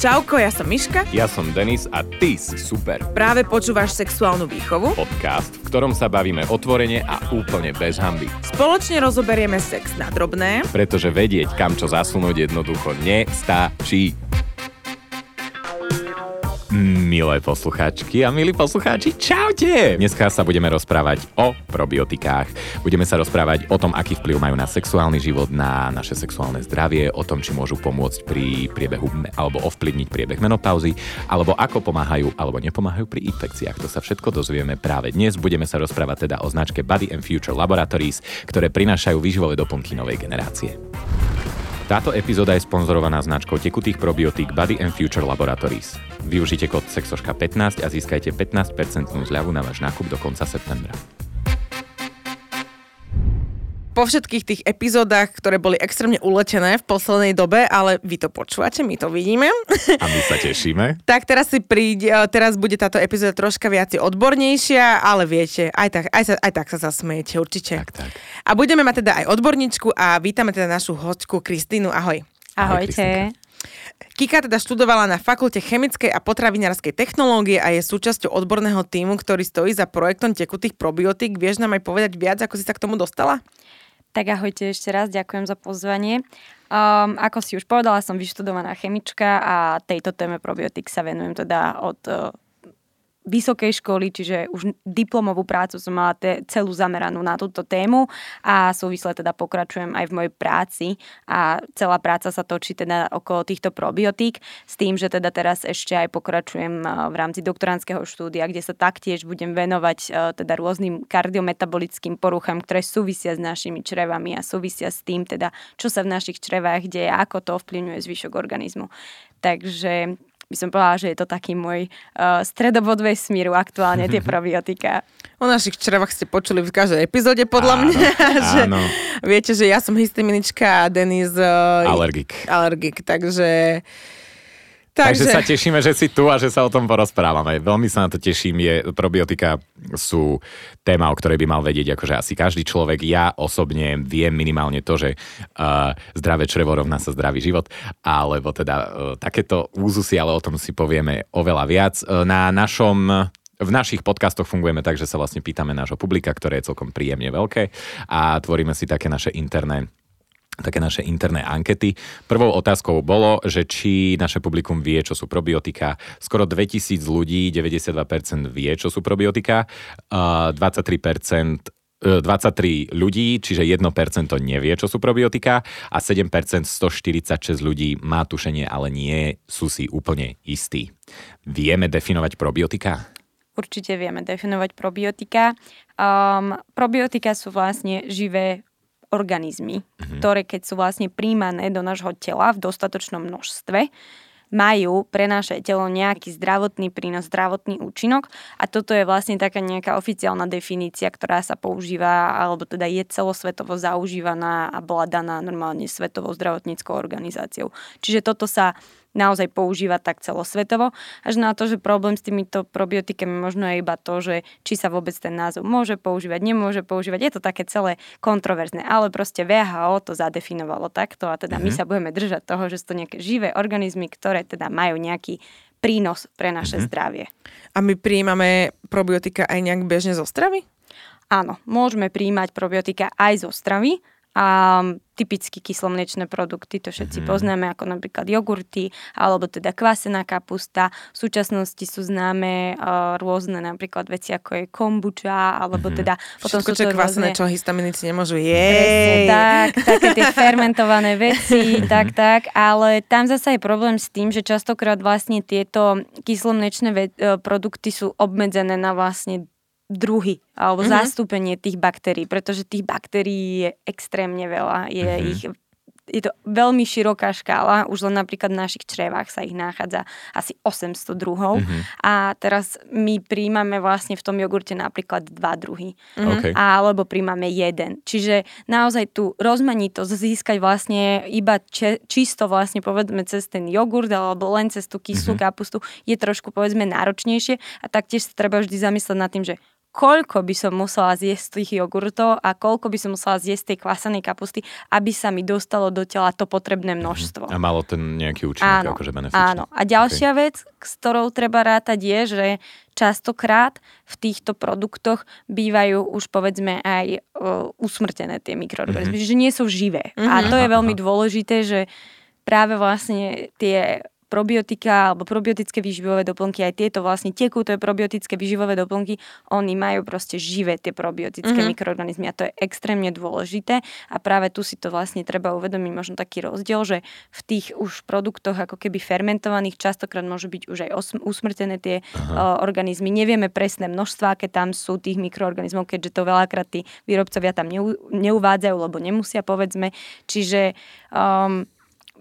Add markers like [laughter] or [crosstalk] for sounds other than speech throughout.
Čauko, ja som Miška. Ja som Denis a ty si super. Práve počúvaš sexuálnu výchovu. Podcast, v ktorom sa bavíme otvorene a úplne bez hamby. Spoločne rozoberieme sex na drobné. Pretože vedieť, kam čo zasunúť jednoducho nestačí. Milé poslucháčky a milí poslucháči, čaute! Dneska sa budeme rozprávať o probiotikách. Budeme sa rozprávať o tom, aký vplyv majú na sexuálny život, na naše sexuálne zdravie, o tom, či môžu pomôcť pri priebehu alebo ovplyvniť priebeh menopauzy, alebo ako pomáhajú alebo nepomáhajú pri infekciách. To sa všetko dozvieme práve dnes. Budeme sa rozprávať teda o značke Body and Future Laboratories, ktoré prinášajú výživové doplnky novej generácie. Táto epizóda je sponzorovaná značkou tekutých probiotík Body and Future Laboratories. Využite kód SEXOŠKA15 a získajte 15% zľavu na váš nákup do konca septembra po všetkých tých epizódach, ktoré boli extrémne uletené v poslednej dobe, ale vy to počúvate, my to vidíme. A my sa tešíme. [laughs] tak teraz si príde, teraz bude táto epizóda troška viac odbornejšia, ale viete, aj tak, aj, sa, aj tak sa zasmejete určite. Tak, tak. A budeme mať teda aj odborníčku a vítame teda našu hostku Kristínu. Ahoj. Ahojte. Kika teda študovala na Fakulte chemickej a potravinárskej technológie a je súčasťou odborného týmu, ktorý stojí za projektom tekutých probiotík. Vieš nám aj povedať viac, ako si sa k tomu dostala? Tak ahojte ešte raz, ďakujem za pozvanie. Um, ako si už povedala, som vyštudovaná chemička a tejto téme probiotik sa venujem teda od uh, vysokej školy, čiže už diplomovú prácu som mala te, celú zameranú na túto tému a súvisle teda pokračujem aj v mojej práci a celá práca sa točí teda okolo týchto probiotík s tým, že teda teraz ešte aj pokračujem v rámci doktorandského štúdia, kde sa taktiež budem venovať teda rôznym kardiometabolickým poruchám, ktoré súvisia s našimi črevami a súvisia s tým teda, čo sa v našich črevách deje, ako to ovplyvňuje zvyšok organizmu. Takže by som povedala, že je to taký môj uh, stredobod vesmíru aktuálne, tie [laughs] probiotika. O našich črevách ste počuli v každej epizóde, podľa áno, mňa. [laughs] Že áno. Viete, že ja som histaminička a Denis... Uh, alergik. Alergik, takže... Takže... Takže sa tešíme, že si tu a že sa o tom porozprávame. Veľmi sa na to teším. Je, probiotika sú téma, o ktorej by mal vedieť akože asi každý človek. Ja osobne viem minimálne to, že uh, zdravé črevo rovná sa zdravý život, alebo teda uh, takéto úzusy, ale o tom si povieme oveľa viac. Uh, na našom v našich podcastoch fungujeme tak, že sa vlastne pýtame nášho publika, ktoré je celkom príjemne veľké a tvoríme si také naše interné také naše interné ankety. Prvou otázkou bolo, že či naše publikum vie, čo sú probiotika. Skoro 2000 ľudí, 92% vie, čo sú probiotika, 23% 23 ľudí, čiže 1% nevie, čo sú probiotika a 7% 146 ľudí má tušenie, ale nie sú si úplne istí. Vieme definovať probiotika? Určite vieme definovať probiotika. Um, probiotika sú vlastne živé organizmy, mm-hmm. ktoré keď sú vlastne príjmané do nášho tela v dostatočnom množstve, majú pre naše telo nejaký zdravotný prínos, zdravotný účinok a toto je vlastne taká nejaká oficiálna definícia, ktorá sa používa alebo teda je celosvetovo zaužívaná a bola daná normálne Svetovou zdravotníckou organizáciou. Čiže toto sa naozaj používa tak celosvetovo. Až na to, že problém s týmito probiotikami možno je iba to, že či sa vôbec ten názov môže používať, nemôže používať. Je to také celé kontroverzné, ale proste VHO to zadefinovalo takto a teda mm-hmm. my mhm. sa budeme držať toho, že sú to nejaké živé organizmy, ktoré teda majú nejaký prínos pre naše mm-hmm. zdravie. A my prijímame probiotika aj nejak bežne zo stravy? Áno, môžeme príjmať probiotika aj zo stravy, a typicky kyslomliečné produkty, to všetci mm-hmm. poznáme, ako napríklad jogurty, alebo teda kvasená kapusta. V súčasnosti sú známe uh, rôzne napríklad veci, ako je kombuča, alebo mm-hmm. teda... Potom Všetko, sú čo je kvasené, rôzne... čo histaminici nemôžu jesť. tak, také tie [laughs] fermentované veci, tak, tak, ale tam zase je problém s tým, že častokrát vlastne tieto kyslomliečné ve- e, produkty sú obmedzené na vlastne druhy alebo mm-hmm. zastúpenie tých baktérií, pretože tých baktérií je extrémne veľa. Je mm-hmm. ich je to veľmi široká škála, už len napríklad v našich črevách sa ich nachádza asi 800 druhov mm-hmm. a teraz my príjmame vlastne v tom jogurte napríklad dva druhy. Mm-hmm. Okay. Alebo príjmame jeden. Čiže naozaj tú rozmanitosť získať vlastne iba če, čisto vlastne povedzme cez ten jogurt alebo len cez tú kyslú mm-hmm. kapustu je trošku povedzme náročnejšie a taktiež sa treba vždy zamyslieť nad tým, že koľko by som musela zjesť tých jogurtov a koľko by som musela zjesť tej kvasanej kapusty, aby sa mi dostalo do tela to potrebné mhm. množstvo. A malo ten nejaký účinok, áno, akože benefičný. Áno. A ďalšia okay. vec, s ktorou treba rátať je, že častokrát v týchto produktoch bývajú už povedzme aj uh, usmrtené tie mikroorganizmy, mm-hmm. že nie sú živé. Mm-hmm. A to je veľmi dôležité, že práve vlastne tie probiotika alebo probiotické výživové doplnky, aj tieto vlastne tekuté probiotické výživové doplnky, oni majú proste živé tie probiotické mm-hmm. mikroorganizmy a to je extrémne dôležité a práve tu si to vlastne treba uvedomiť možno taký rozdiel, že v tých už produktoch ako keby fermentovaných častokrát môžu byť už aj osm- usmrtené tie uh, organizmy. Nevieme presné množstva, aké tam sú tých mikroorganizmov, keďže to veľakrát tí výrobcovia tam neu- neuvádzajú, lebo nemusia povedzme. Čiže um,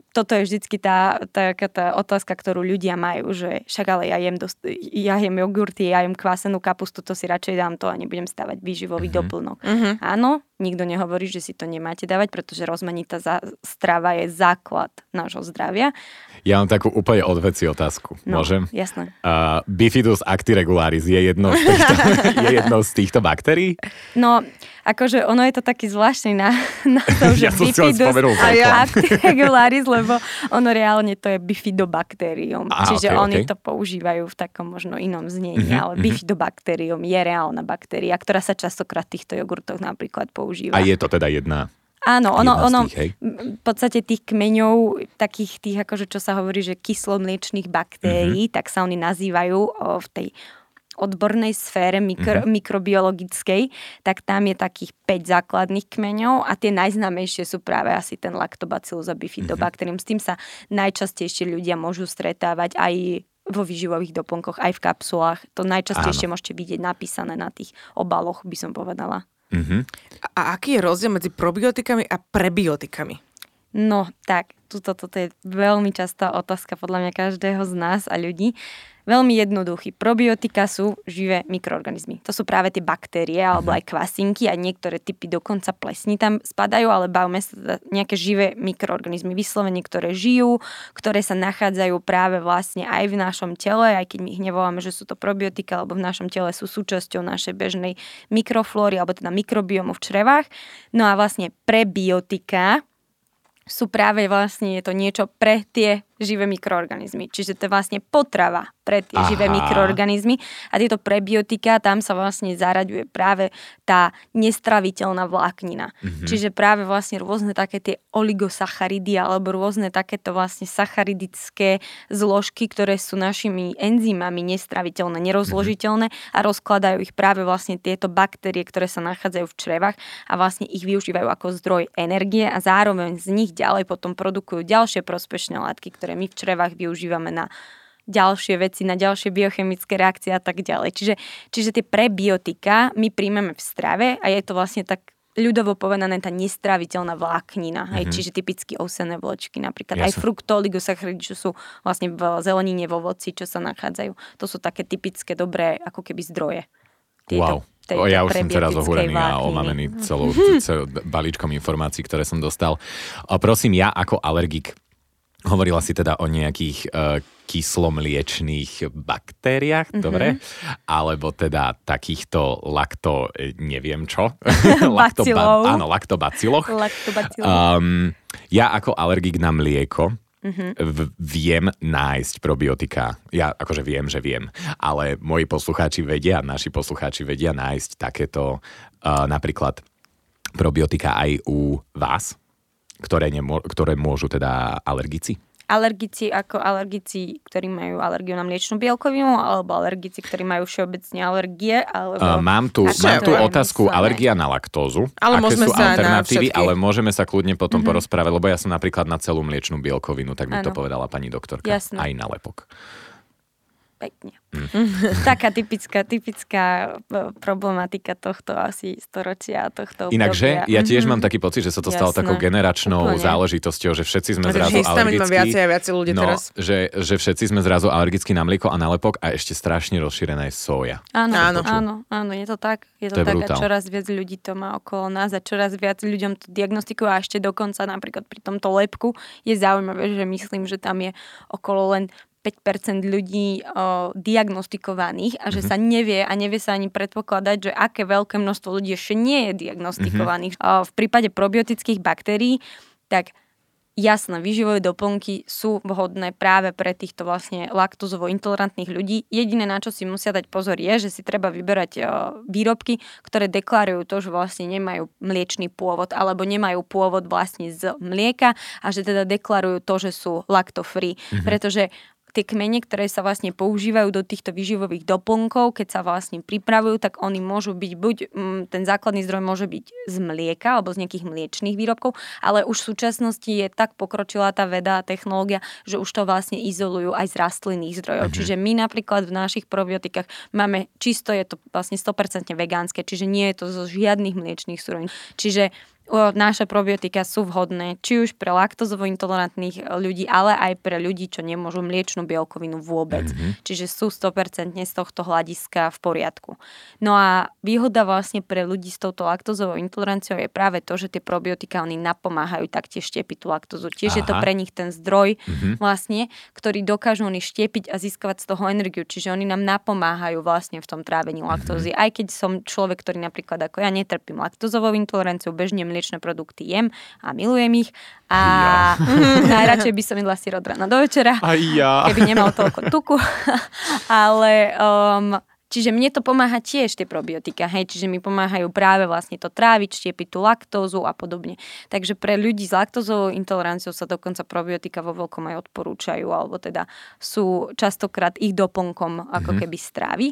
toto je vždycky tá, tá, tá otázka, ktorú ľudia majú, že však ale ja jem, dost, ja jem jogurty, ja jem kvásenú kapustu, to si radšej dám to a nebudem stavať výživový mm-hmm. doplnok. Mm-hmm. Áno, nikto nehovorí, že si to nemáte dávať, pretože rozmanitá za, strava je základ nášho zdravia. Ja mám takú úplne odveci otázku. No, Môžem? Jasné. Uh, Bifidus actiregularis je jednou z týchto, [laughs] je jednou z týchto baktérií? No, akože ono je to taký zvláštny na, na to, [laughs] že ja Bifidus actiregularis, lebo ono reálne to je bifidobakterium. Aha, čiže okay, oni okay. to používajú v takom možno inom znení, mm-hmm, ale mm-hmm. bifidobakterium je reálna baktéria, ktorá sa častokrát v týchto jogurtoch napríklad používa. A je to teda jedna Áno, ono, ono tých, v podstate tých kmeňov, takých tých, akože čo sa hovorí, že kyslomliečných baktérií, mm-hmm. tak sa oni nazývajú o, v tej odbornej sfére mikro, mm-hmm. mikrobiologickej, tak tam je takých 5 základných kmeňov a tie najznámejšie sú práve asi ten lactobacillus a bifidobacterium. Mm-hmm. S tým sa najčastejšie ľudia môžu stretávať aj vo výživových doplnkoch, aj v kapsulách. To najčastejšie Áno. môžete vidieť napísané na tých obaloch, by som povedala. Mm-hmm. A aký je rozdiel medzi probiotikami a prebiotikami? No, tak, toto, toto je veľmi častá otázka podľa mňa každého z nás a ľudí. Veľmi jednoduchý. Probiotika sú živé mikroorganizmy. To sú práve tie baktérie alebo aj kvasinky a niektoré typy dokonca plesní tam spadajú, ale bavíme sa nejaké živé mikroorganizmy, vyslovene, ktoré žijú, ktoré sa nachádzajú práve vlastne aj v našom tele, aj keď my ich nevoláme, že sú to probiotika, alebo v našom tele sú súčasťou našej bežnej mikroflóry alebo teda mikrobiomu v črevách. No a vlastne prebiotika sú práve vlastne je to niečo pre tie živé mikroorganizmy. Čiže to je vlastne potrava pre tie Aha. živé mikroorganizmy a tieto prebiotika, tam sa vlastne zaraďuje práve tá nestraviteľná vláknina. Mm-hmm. Čiže práve vlastne rôzne také tie oligosacharidy alebo rôzne takéto vlastne sacharidické zložky, ktoré sú našimi enzymami nestraviteľné, nerozložiteľné mm-hmm. a rozkladajú ich práve vlastne tieto baktérie, ktoré sa nachádzajú v črevách a vlastne ich využívajú ako zdroj energie a zároveň z nich ďalej potom produkujú ďalšie prospešné látky, ktoré my v črevách využívame na ďalšie veci, na ďalšie biochemické reakcie a tak ďalej. Čiže, čiže tie prebiotika my príjmeme v strave a je to vlastne tak ľudovo povedané tá nestraviteľná vláknina, mm-hmm. aj, mhm. čiže typicky ovsené vločky napríklad. Jasne. Aj fruktoligosacharidy, čo sú vlastne v zelenine, vo voci, čo sa nachádzajú. To sú také typické dobré ako keby zdroje. Tieto, wow. O, ja už som teraz ohúrený a omamený celou, [laughs] celou balíčkom informácií, ktoré som dostal. A prosím, ja ako alergik Hovorila si teda o nejakých uh, kyslomliečných baktériách, mm-hmm. dobre? Alebo teda takýchto lakto, e, neviem čo. [laughs] Lactobacilov. áno, laktobaciloch. Um, ja ako alergik na mlieko mm-hmm. v- viem nájsť probiotika. Ja akože viem, že viem. Ale moji poslucháči vedia, naši poslucháči vedia nájsť takéto uh, napríklad probiotika aj u vás ktoré, nemô- ktoré môžu teda alergici? alergici ako alergici, ktorí majú alergiu na mliečnú bielkovinu, alebo alergici, ktorí majú všeobecne alergie. Alebo... Uh, mám tu, mám tu otázku myslené. alergia na laktózu. Ale Aké môžeme sú sa alternatívy, ale môžeme sa kľudne potom uh-huh. porozprávať, lebo ja som napríklad na celú mliečnú bielkovinu, tak mi ano. to povedala pani doktorka. Jasne. Aj na lepok pekne. Mm. [laughs] Taká typická, typická e, problematika tohto asi storočia, tohto Inakže, ja tiež mm-hmm. mám taký pocit, že sa to stalo Jasné. takou generačnou Úplne. záležitosťou, že všetci sme zrazu alergickí. viacej a viacej ľudí no, teraz. Že, že všetci sme zrazu alergickí na mlieko a na lepok a ešte strašne rozšírená je soja. Áno, áno, áno, áno, je to tak. Je to, to tak je a čoraz viac ľudí to má okolo nás a čoraz viac ľuďom to diagnostikujú a ešte dokonca napríklad pri tomto lepku je zaujímavé, že myslím, že tam je okolo len 5% ľudí o, diagnostikovaných a že mm-hmm. sa nevie a nevie sa ani predpokladať, že aké veľké množstvo ľudí ešte nie je diagnostikovaných. Mm-hmm. O, v prípade probiotických baktérií, tak Jasné, výživové doplnky sú vhodné práve pre týchto vlastne laktozovo intolerantných ľudí. Jediné, na čo si musia dať pozor, je, že si treba vyberať výrobky, ktoré deklarujú to, že vlastne nemajú mliečný pôvod alebo nemajú pôvod vlastne z mlieka a že teda deklarujú to, že sú lacto-free. Mm-hmm. Pretože tie kmene, ktoré sa vlastne používajú do týchto výživových doplnkov, keď sa vlastne pripravujú, tak oni môžu byť, buď mm, ten základný zdroj môže byť z mlieka alebo z nejakých mliečných výrobkov, ale už v súčasnosti je tak pokročilá tá veda a technológia, že už to vlastne izolujú aj z rastlinných zdrojov. Mhm. Čiže my napríklad v našich probiotikách máme čisto, je to vlastne 100% vegánske, čiže nie je to zo žiadnych mliečných surovín. Čiže naše probiotika sú vhodné či už pre laktozovo intolerantných ľudí, ale aj pre ľudí, čo nemôžu mliečnú bielkovinu vôbec. Mm-hmm. Čiže sú 100% z tohto hľadiska v poriadku. No a výhoda vlastne pre ľudí s touto laktozovou intoleranciou je práve to, že tie probiotika oni napomáhajú taktiež štiepiť tú laktozu. Tiež Aha. je to pre nich ten zdroj mm-hmm. vlastne, ktorý dokážu oni štiepiť a získavať z toho energiu. Čiže oni nám napomáhajú vlastne v tom trávení laktózy. Mm-hmm. Aj keď som človek, ktorý napríklad ako ja netrpím laktozovou intoleranciou, bežne mliečne produkty jem a milujem ich. A ja. [laughs] najradšej by som jedla si od rána do večera, a ja. keby nemal toľko tuku. [laughs] Ale um, Čiže mne to pomáha tiež tie probiotika, hej, čiže mi pomáhajú práve vlastne to tráviť, štiepiť tú laktózu a podobne. Takže pre ľudí s laktózovou intoleranciou sa dokonca probiotika vo veľkom aj odporúčajú, alebo teda sú častokrát ich doplnkom ako mm-hmm. keby strávy.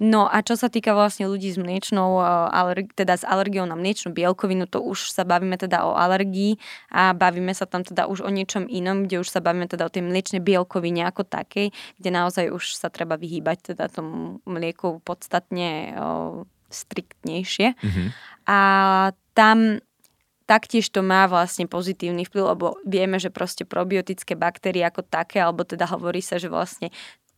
No a čo sa týka vlastne ľudí s mliečnou, eh, teda s alergiou na mliečnú bielkovinu, to už sa bavíme teda o alergii a bavíme sa tam teda už o niečom inom, kde už sa bavíme teda o tej mliečnej bielkovine ako takej, kde naozaj už sa treba vyhýbať teda tomu mlieku podstatne eh, striktnejšie. Mm-hmm. A tam taktiež to má vlastne pozitívny vplyv, lebo vieme, že proste probiotické baktérie ako také, alebo teda hovorí sa, že vlastne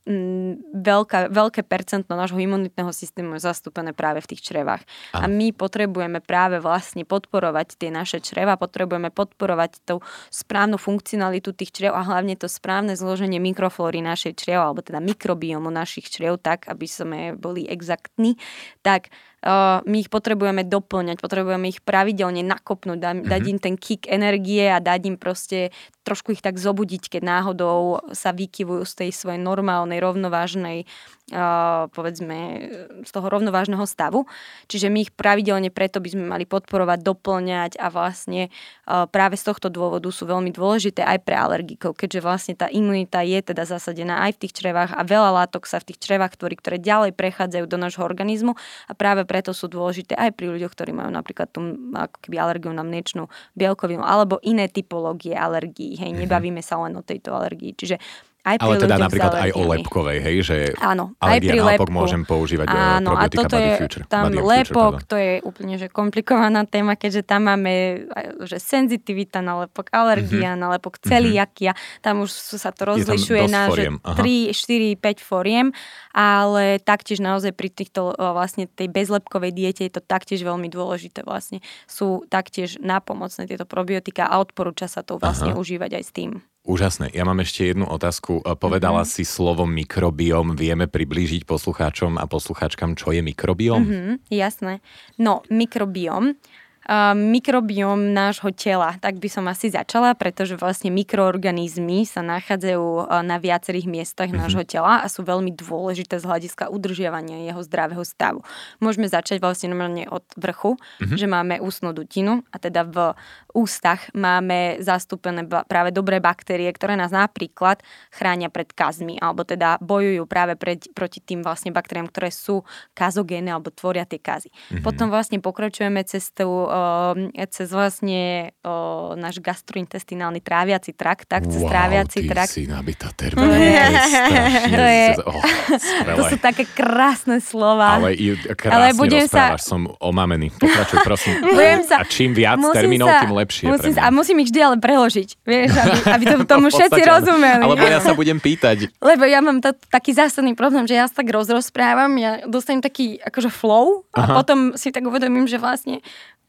veľká, veľké percento nášho imunitného systému je zastúpené práve v tých črevách. A. a my potrebujeme práve vlastne podporovať tie naše čreva, potrebujeme podporovať tú správnu funkcionalitu tých črev a hlavne to správne zloženie mikroflóry našej čreva, alebo teda mikrobiomu našich črev, tak, aby sme boli exaktní, tak my ich potrebujeme doplňať, potrebujeme ich pravidelne nakopnúť, dať, mm-hmm. dať im ten kick energie a dať im proste trošku ich tak zobudiť, keď náhodou sa vykyvujú z tej svojej normálnej, rovnovážnej povedzme z toho rovnovážneho stavu. Čiže my ich pravidelne preto by sme mali podporovať, doplňať a vlastne práve z tohto dôvodu sú veľmi dôležité aj pre alergikov, keďže vlastne tá imunita je teda zasadená aj v tých črevách a veľa látok sa v tých črevách, ktoré, ktoré ďalej prechádzajú do nášho organizmu a práve preto sú dôležité aj pri ľuďoch, ktorí majú napríklad tú ako keby alergiu na mliečnú bielkovinu alebo iné typológie alergií. Hej, mhm. nebavíme sa len o tejto alergii. Čiže aj pri Ale teda napríklad aj o lepkovej, hej, že áno, aj pri lepku. môžem používať eh, áno, a toto je, Future. Tam lepok, Future, to je úplne že komplikovaná téma, keďže tam máme že senzitivita na lepok, alergia mm-hmm. na lepok, celiakia, mm-hmm. tam už sa to rozlišuje na že 3, 4, 5 foriem, ale taktiež naozaj pri týchto vlastne tej bezlepkovej diete je to taktiež veľmi dôležité vlastne. Sú taktiež napomocné tieto probiotika a odporúča sa to vlastne Aha. užívať aj s tým. Úžasné. Ja mám ešte jednu otázku. E, povedala mm-hmm. si slovo mikrobióm. Vieme priblížiť poslucháčom a poslucháčkam, čo je mikrobióm? Mm-hmm, jasné. No, mikrobióm mikrobióm nášho tela. Tak by som asi začala, pretože vlastne mikroorganizmy sa nachádzajú na viacerých miestach mm-hmm. nášho tela a sú veľmi dôležité z hľadiska udržiavania jeho zdravého stavu. Môžeme začať vlastne normálne od vrchu, mm-hmm. že máme ústnu dutinu a teda v ústach máme zastúpené práve dobré baktérie, ktoré nás napríklad chránia pred kazmi, alebo teda bojujú práve pred, proti tým vlastne baktériám, ktoré sú kazogéne alebo tvoria tie kazy. Mm-hmm. Potom vlastne pokračujeme cez tú cez vlastne o, náš gastrointestinálny tráviaci trakt, tak cez wow, tráviaci ty trakt. si nabitá [laughs] termín. To je, oh, to sú také krásne slova. Ale, krásne Ale budem sa... som omamený. Pokračuj, prosím. [laughs] sa... A čím viac termínov, sa... tým lepšie. Musím sa... A musím ich vždy ale preložiť, vieš, aby, aby to [laughs] tomu všetci rozumeli. Alebo ja sa budem pýtať. Lebo ja mám t- taký zásadný problém, že ja sa tak rozrozprávam, ja dostanem taký akože flow a Aha. potom si tak uvedomím, že vlastne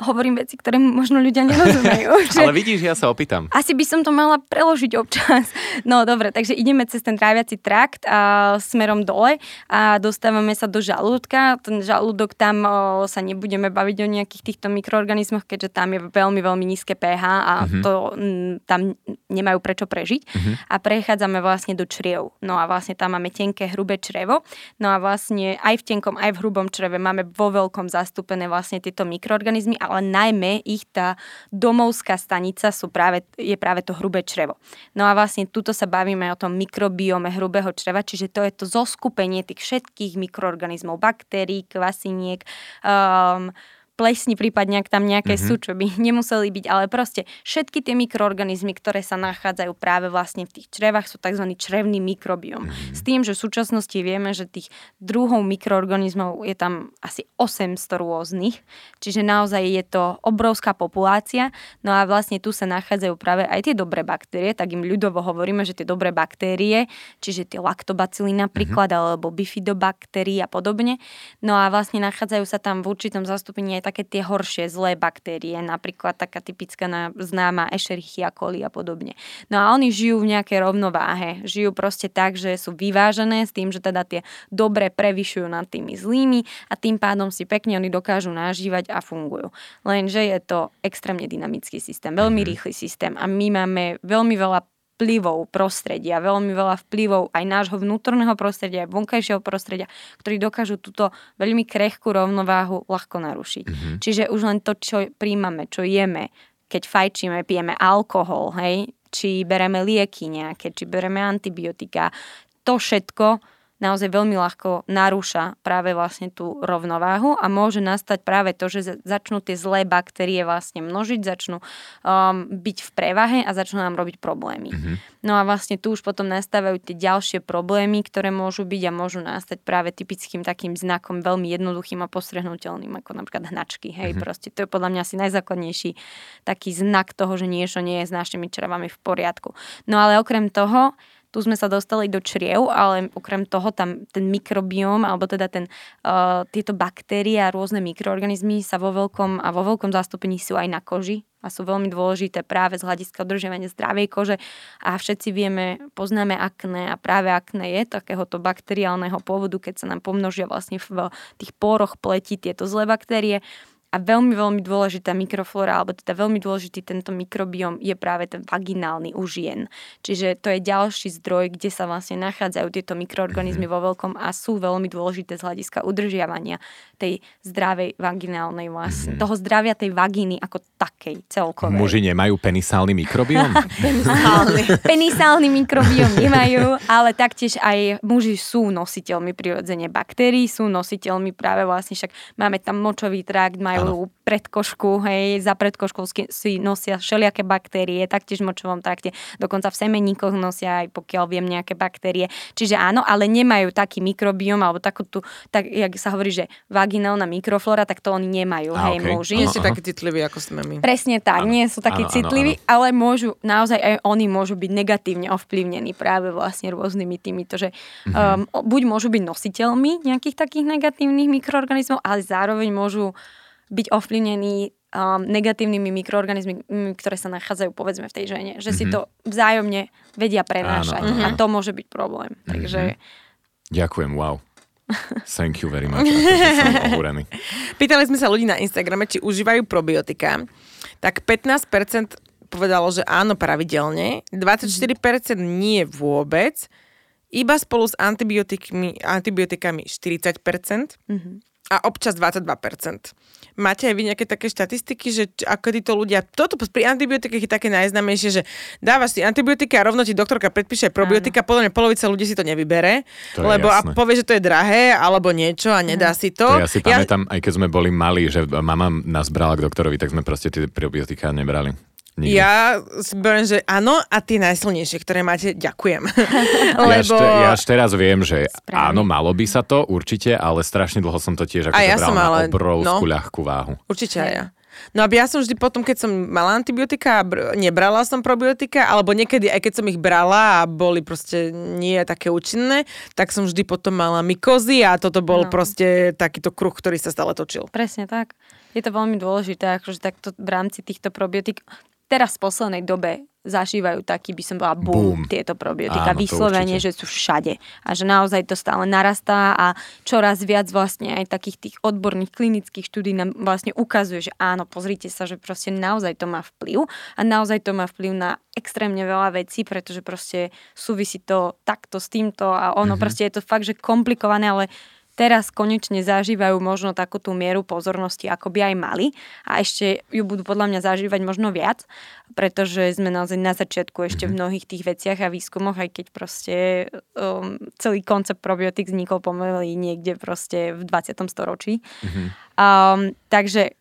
hovorím veci, ktoré možno ľudia nerozumejú. [laughs] Ale vidíš, ja sa opýtam. Asi by som to mala preložiť občas. No dobre, takže ideme cez ten tráviaci trakt a smerom dole a dostávame sa do žalúdka. Ten žalúdok tam o, sa nebudeme baviť o nejakých týchto mikroorganizmoch, keďže tam je veľmi, veľmi nízke pH a uh-huh. to m, tam nemajú prečo prežiť. Uh-huh. A prechádzame vlastne do čriev. No a vlastne tam máme tenké, hrubé črevo. No a vlastne aj v tenkom, aj v hrubom čreve máme vo veľkom zastúpené vlastne tieto mikroorganizmy ale najmä ich tá domovská stanica sú práve, je práve to hrubé črevo. No a vlastne tuto sa bavíme o tom mikrobiome hrubého čreva, čiže to je to zoskupenie tých všetkých mikroorganizmov, baktérií, kvasiniek, um, plesni, prípadne ak tam nejaké mm-hmm. sú, čo by [laughs] nemuseli byť, ale proste všetky tie mikroorganizmy, ktoré sa nachádzajú práve vlastne v tých črevách, sú tzv. črevný mikrobiom. Mm-hmm. S tým, že v súčasnosti vieme, že tých druhov mikroorganizmov je tam asi 800 rôznych, čiže naozaj je to obrovská populácia, no a vlastne tu sa nachádzajú práve aj tie dobré baktérie, tak im ľudovo hovoríme, že tie dobré baktérie, čiže tie laktobacily napríklad, mm-hmm. alebo bifidobaktérie a podobne, no a vlastne nachádzajú sa tam v určitom zastúpení také tie horšie, zlé baktérie, napríklad taká typická známa Escherichia coli a podobne. No a oni žijú v nejakej rovnováhe. Žijú proste tak, že sú vyvážené s tým, že teda tie dobre prevyšujú nad tými zlými a tým pádom si pekne oni dokážu nažívať a fungujú. Lenže je to extrémne dynamický systém, veľmi mm-hmm. rýchly systém a my máme veľmi veľa vplyvov prostredia, veľmi veľa vplyvov aj nášho vnútorného prostredia, aj vonkajšieho prostredia, ktorí dokážu túto veľmi krehkú rovnováhu ľahko narušiť. Mm-hmm. Čiže už len to, čo príjmame, čo jeme, keď fajčíme, pijeme alkohol, hej, či bereme lieky nejaké, či bereme antibiotika, to všetko naozaj veľmi ľahko narúša práve vlastne tú rovnováhu a môže nastať práve to, že začnú tie zlé baktérie vlastne množiť, začnú um, byť v prevahe a začnú nám robiť problémy. Mm-hmm. No a vlastne tu už potom nastávajú tie ďalšie problémy, ktoré môžu byť a môžu nastať práve typickým takým znakom veľmi jednoduchým a postrehnutelným, ako napríklad hnačky. Hej, mm-hmm. proste to je podľa mňa asi najzákladnejší taký znak toho, že niečo nie je s našimi črevami v poriadku. No ale okrem toho, tu sme sa dostali do čriev, ale okrem toho tam ten mikrobióm, alebo teda ten, uh, tieto baktérie a rôzne mikroorganizmy sa vo veľkom a vo veľkom zastúpení sú aj na koži a sú veľmi dôležité práve z hľadiska udržiavania zdravej kože. A všetci vieme, poznáme akné a práve akné je takéhoto bakteriálneho pôvodu, keď sa nám pomnožia vlastne v tých poroch pleti tieto zlé baktérie a veľmi, veľmi dôležitá mikroflora, alebo teda veľmi dôležitý tento mikrobióm je práve ten vaginálny u žien. Čiže to je ďalší zdroj, kde sa vlastne nachádzajú tieto mikroorganizmy vo veľkom a sú veľmi dôležité z hľadiska udržiavania tej zdravej vaginálnej vlastne, mm. toho zdravia tej vagíny ako takej celkovej. Muži nemajú penisálny mikrobióm? [laughs] penisálny. penisálny mikrobióm nemajú, ale taktiež aj muži sú nositeľmi prirodzene baktérií, sú nositeľmi práve vlastne však máme tam močový trakt, majú majú predkošku, hej, za predkoškou si nosia všelijaké baktérie, taktiež v močovom trakte, dokonca v semeníkoch nosia aj pokiaľ viem nejaké baktérie. Čiže áno, ale nemajú taký mikrobióm, alebo takú tu, tak jak sa hovorí, že vaginálna mikroflora, tak to oni nemajú, A, hej, okay. muži. Nie sú takí citliví, ako sme my. Presne tak, ano. nie sú takí citliví, ano, ano. ale môžu, naozaj aj oni môžu byť negatívne ovplyvnení práve vlastne rôznymi týmito, že mm-hmm. um, buď môžu byť nositeľmi nejakých takých negatívnych mikroorganizmov, ale zároveň môžu byť ovplyvnení um, negatívnymi mikroorganizmy, ktoré sa nachádzajú povedzme v tej žene. Že mm-hmm. si mhm. to vzájomne vedia prenášať áno, áno. a to môže byť problém. Mm-hmm. Takže... Ďakujem, wow. [laughs] Thank you very much. [laughs] Pýtali sme sa ľudí na Instagrame, či užívajú probiotika. Tak 15% povedalo, že áno pravidelne, 24% nie vôbec, iba spolu s antibiotikami, antibiotikami 40%. Mm-hmm a občas 22%. Máte aj vy nejaké také štatistiky, že ako títo ľudia, toto pri antibiotikách je také najznamejšie, že dávaš si antibiotika a rovno ti doktorka predpíše probiotika, podľa mňa polovica ľudí si to nevybere, to lebo a povie, že to je drahé alebo niečo a nedá mm. si to. to ja si pamätám, ja... aj keď sme boli malí, že mama nás brala k doktorovi, tak sme proste tie probiotika nebrali. Nikdy. Ja si beriem, že áno a tie najsilnejšie, ktoré máte, ďakujem. [laughs] Lebo... Ja, ešte, ja až teraz viem, že Správne. áno, malo by sa to určite, ale strašne dlho som to tiež ako ja som ale... na obrovskú no, ľahkú váhu. Určite aj ja. No a ja som vždy potom, keď som mala antibiotika a br- nebrala som probiotika, alebo niekedy aj keď som ich brala a boli proste nie také účinné, tak som vždy potom mala mykozy a toto bol no. proste takýto kruh, ktorý sa stále točil. Presne tak. Je to veľmi dôležité, akože takto v rámci týchto probiotik teraz v poslednej dobe zažívajú taký, by som bola boom, boom. tieto probiotika. Áno, vyslovene, že sú všade. A že naozaj to stále narastá a čoraz viac vlastne aj takých tých odborných klinických štúdí nám vlastne ukazuje, že áno, pozrite sa, že proste naozaj to má vplyv a naozaj to má vplyv na extrémne veľa vecí, pretože proste súvisí to takto s týmto a ono mm-hmm. proste je to fakt, že komplikované, ale teraz konečne zažívajú možno takú tú mieru pozornosti, ako by aj mali a ešte ju budú podľa mňa zažívať možno viac, pretože sme naozaj na začiatku ešte v mhm. mnohých tých veciach a výskumoch, aj keď proste um, celý koncept probiotik vznikol pomaly niekde proste v 20. storočí. Mm-hmm. Um, takže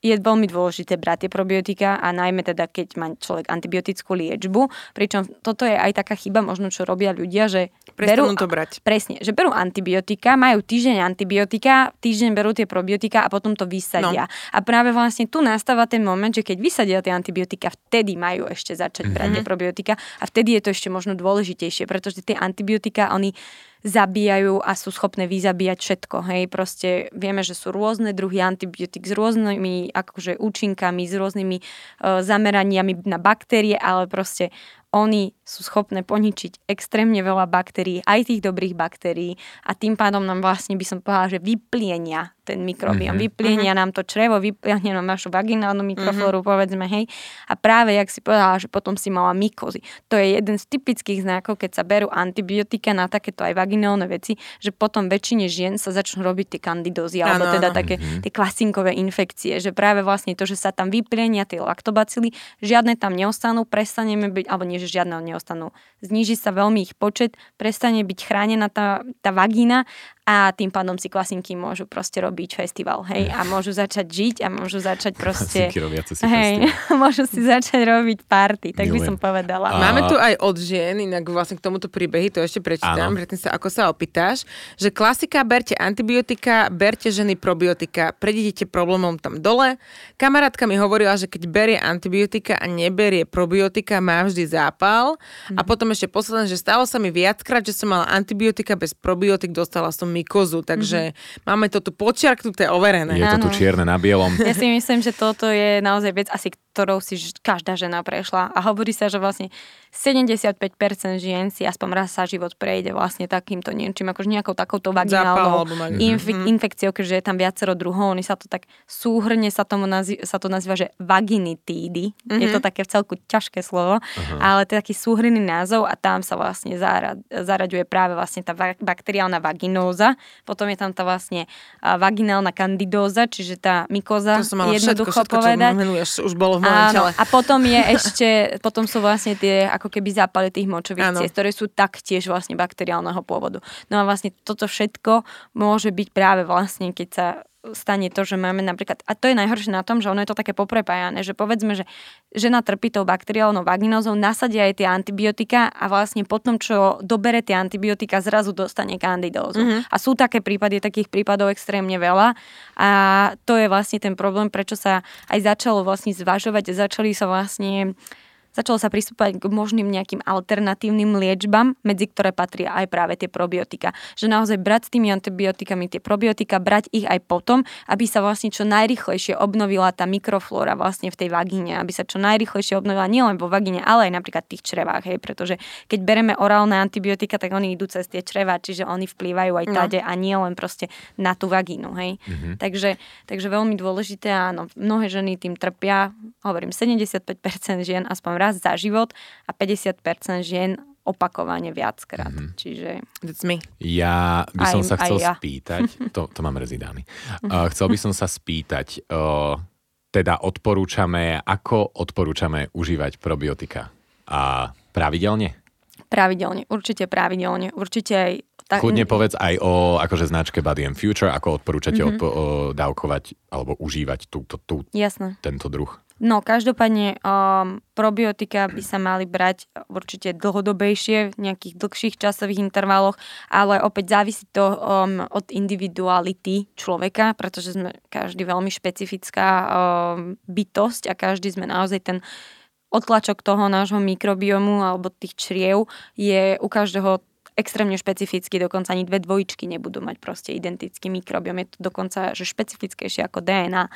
je veľmi dôležité brať tie probiotika a najmä teda, keď má človek antibiotickú liečbu. Pričom toto je aj taká chyba, možno čo robia ľudia, že berú, to brať. Presne, že berú antibiotika, majú týždeň antibiotika, týždeň berú tie probiotika a potom to vysadia. No. A práve vlastne tu nastáva ten moment, že keď vysadia tie antibiotika, vtedy majú ešte začať mm-hmm. brať tie probiotika a vtedy je to ešte možno dôležitejšie, pretože tie antibiotika, oni zabíjajú a sú schopné vyzabíjať všetko. Hej, proste vieme, že sú rôzne druhy antibiotik s rôznymi akože účinkami, s rôznymi uh, zameraniami na baktérie, ale proste oni sú schopné poničiť extrémne veľa baktérií, aj tých dobrých baktérií a tým pádom nám vlastne by som povedala, že vyplienia ten mikrobiom, mm-hmm. vyplienia mm-hmm. nám to črevo, vyplienia nám našu vaginálnu mikroflóru, mm-hmm. povedzme, hej. A práve, jak si povedala, že potom si mala mykozy. To je jeden z typických znakov, keď sa berú antibiotika na takéto aj vaginálne veci, že potom väčšine žien sa začnú robiť tie kandidózy, alebo ano, teda ano. také mm-hmm. tie klasinkové infekcie, že práve vlastne to, že sa tam vyplienia tie laktobacily, žiadne tam neostanú, prestaneme byť, alebo nie, že žiadne neostanú, zniží sa veľmi ich počet, prestane byť chránená tá, tá vagína a tým pádom si klasinky môžu proste robiť festival, hej, a môžu začať žiť a môžu začať [laughs] proste... si hej, [laughs] môžu si začať robiť party, tak Milujem. by som povedala. A... Máme tu aj od žien, inak vlastne k tomuto príbehy, to ešte prečítam, predtým sa, ako sa opýtaš, že klasika, berte antibiotika, berte ženy probiotika, predidete problémom tam dole. Kamarátka mi hovorila, že keď berie antibiotika a neberie probiotika, má vždy zápal. Mm. A potom ešte posledné, že stalo sa mi viackrát, že som mala antibiotika bez probiotik, dostala som mykozu, takže mm-hmm. máme to tu počiarknuté, overené. Je to tu čierne na bielom. Ja si myslím, že toto je naozaj vec asi, ktorou si každá žena prešla. A hovorí sa, že vlastne 75% žien si aspoň raz sa život prejde vlastne takýmto niečím, akože nejakou takouto vaginálnou inf- mm. infekciou, keďže je tam viacero druhov, oni sa to tak súhrne sa, tomu nazýva, sa to nazýva, že vaginitídy. Mm-hmm. Je to mhm. také v celku ťažké slovo, uh-huh. ale to je taký súhrný názov a tam sa vlastne zarad, zaraďuje práve vlastne tá bakteriálna vaginóza, potom je tam tá vlastne vaginálna kandidóza, čiže tá mykoza, to som jednoducho všetko, všetko, povedať. Menuješ, už bolo v Áno, a potom je ešte, potom sú vlastne tie ako keby zápaly tých močových ciest, ktoré sú taktiež vlastne bakteriálneho pôvodu. No a vlastne toto všetko môže byť práve vlastne, keď sa stane to, že máme napríklad, a to je najhoršie na tom, že ono je to také poprepájané, že povedzme, že žena trpí tou bakteriálnou vaginózou, nasadia aj tie antibiotika a vlastne potom, čo dobere tie antibiotika, zrazu dostane kandidózu. Mm-hmm. A sú také prípady, takých prípadov extrémne veľa a to je vlastne ten problém, prečo sa aj začalo vlastne zvažovať, začali sa vlastne Začalo sa pristúpať k možným nejakým alternatívnym liečbám, medzi ktoré patria aj práve tie probiotika. Že naozaj brať s tými antibiotikami tie probiotika, brať ich aj potom, aby sa vlastne čo najrychlejšie obnovila tá mikroflóra vlastne v tej vagíne, aby sa čo najrychlejšie obnovila nielen vo vagíne, ale aj napríklad v tých črevách, hej, pretože keď bereme orálne antibiotika, tak oni idú cez tie čreva, čiže oni vplývajú aj no. tade no. a nie len proste na tú vagínu, hej. Mm-hmm. Takže, takže veľmi dôležité, áno, mnohé ženy tým trpia, hovorím, 75% žien aspoň raz za život a 50% žien opakovane viackrát. Mm-hmm. Čiže... That's me. Ja by som aj, sa chcel ja. spýtať, [laughs] to, to mám rezidámy, uh, chcel by som sa spýtať, uh, teda odporúčame, ako odporúčame užívať probiotika? A pravidelne? Pravidelne, určite pravidelne. Určite aj tak... Kľudne povedz aj o akože značke Body and Future, ako odporúčate mm-hmm. odpo- o, dávkovať alebo užívať túto, tú, Jasné. tento druh. No, každopádne um, probiotika by sa mali brať určite dlhodobejšie, v nejakých dlhších časových intervaloch, ale opäť závisí to um, od individuality človeka, pretože sme každý veľmi špecifická um, bytosť a každý sme naozaj ten otlačok toho nášho mikrobiomu alebo tých čriev je u každého extrémne špecificky, dokonca ani dve dvojičky nebudú mať proste identický mikrobiom. Je to dokonca že špecifickejšie ako DNA.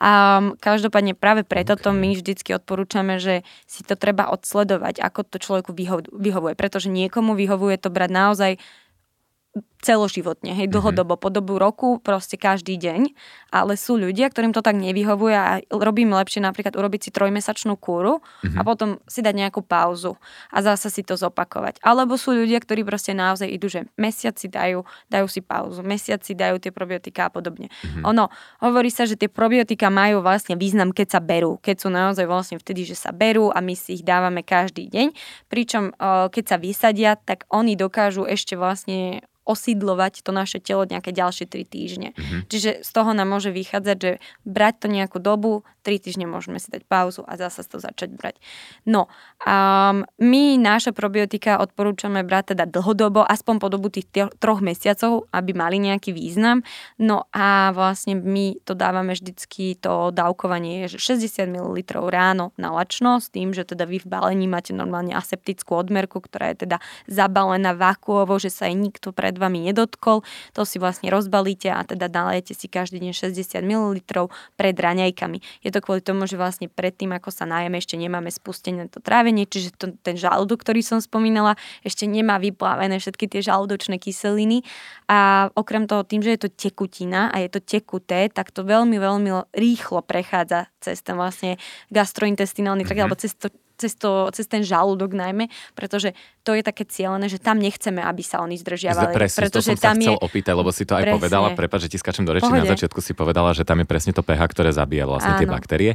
A každopádne práve preto okay. to my vždycky odporúčame, že si to treba odsledovať, ako to človeku vyhovuje. Pretože niekomu vyhovuje to brať naozaj celoživotne, hej, dlhodobo, po dobu roku, proste každý deň, ale sú ľudia, ktorým to tak nevyhovuje a robím lepšie napríklad urobiť si trojmesačnú kúru mm-hmm. a mhm. potom si dať nejakú pauzu a zase si to zopakovať. Alebo sú ľudia, ktorí proste naozaj idú, že mesiac si dajú, dajú si pauzu, mesiac si dajú tie probiotika a podobne. Mm-hmm. Ono, hovorí sa, že tie probiotika majú vlastne význam, keď sa berú, keď sú naozaj vlastne vtedy, že sa berú a my si ich dávame každý deň, pričom keď sa vysadia, tak oni dokážu ešte vlastne osídlovať to naše telo nejaké ďalšie 3 týždne. Mm-hmm. Čiže z toho nám môže vychádzať, že brať to nejakú dobu, 3 týždne môžeme si dať pauzu a zase to začať brať. No, um, my naše probiotika odporúčame brať teda dlhodobo, aspoň po dobu tých troch mesiacov, aby mali nejaký význam. No a vlastne my to dávame vždycky, to dávkovanie je 60 ml ráno na lačno, s tým, že teda vy v balení máte normálne aseptickú odmerku, ktorá je teda zabalená vakuovo, že sa jej nikto pred pred vami nedotkol, to si vlastne rozbalíte a teda nalejete si každý deň 60 ml pred raňajkami. Je to kvôli tomu, že vlastne predtým, ako sa najeme, ešte nemáme spustené to trávenie, čiže to, ten žalúdok, ktorý som spomínala, ešte nemá vyplavené všetky tie žalúdočné kyseliny a okrem toho tým, že je to tekutina a je to tekuté, tak to veľmi, veľmi rýchlo prechádza cez ten vlastne gastrointestinálny trakt, mm-hmm. alebo cez to cez, to, cez ten žalúdok najmä, pretože to je také cieľené, že tam nechceme, aby sa oni zdržiavali. Presne, pretože to som tam sa chcel je... opýtať, lebo si to aj presne. povedala, prepáč, že ti skačem do reči, Pohode. na začiatku si povedala, že tam je presne to pH, ktoré zabíja vlastne Áno. tie baktérie.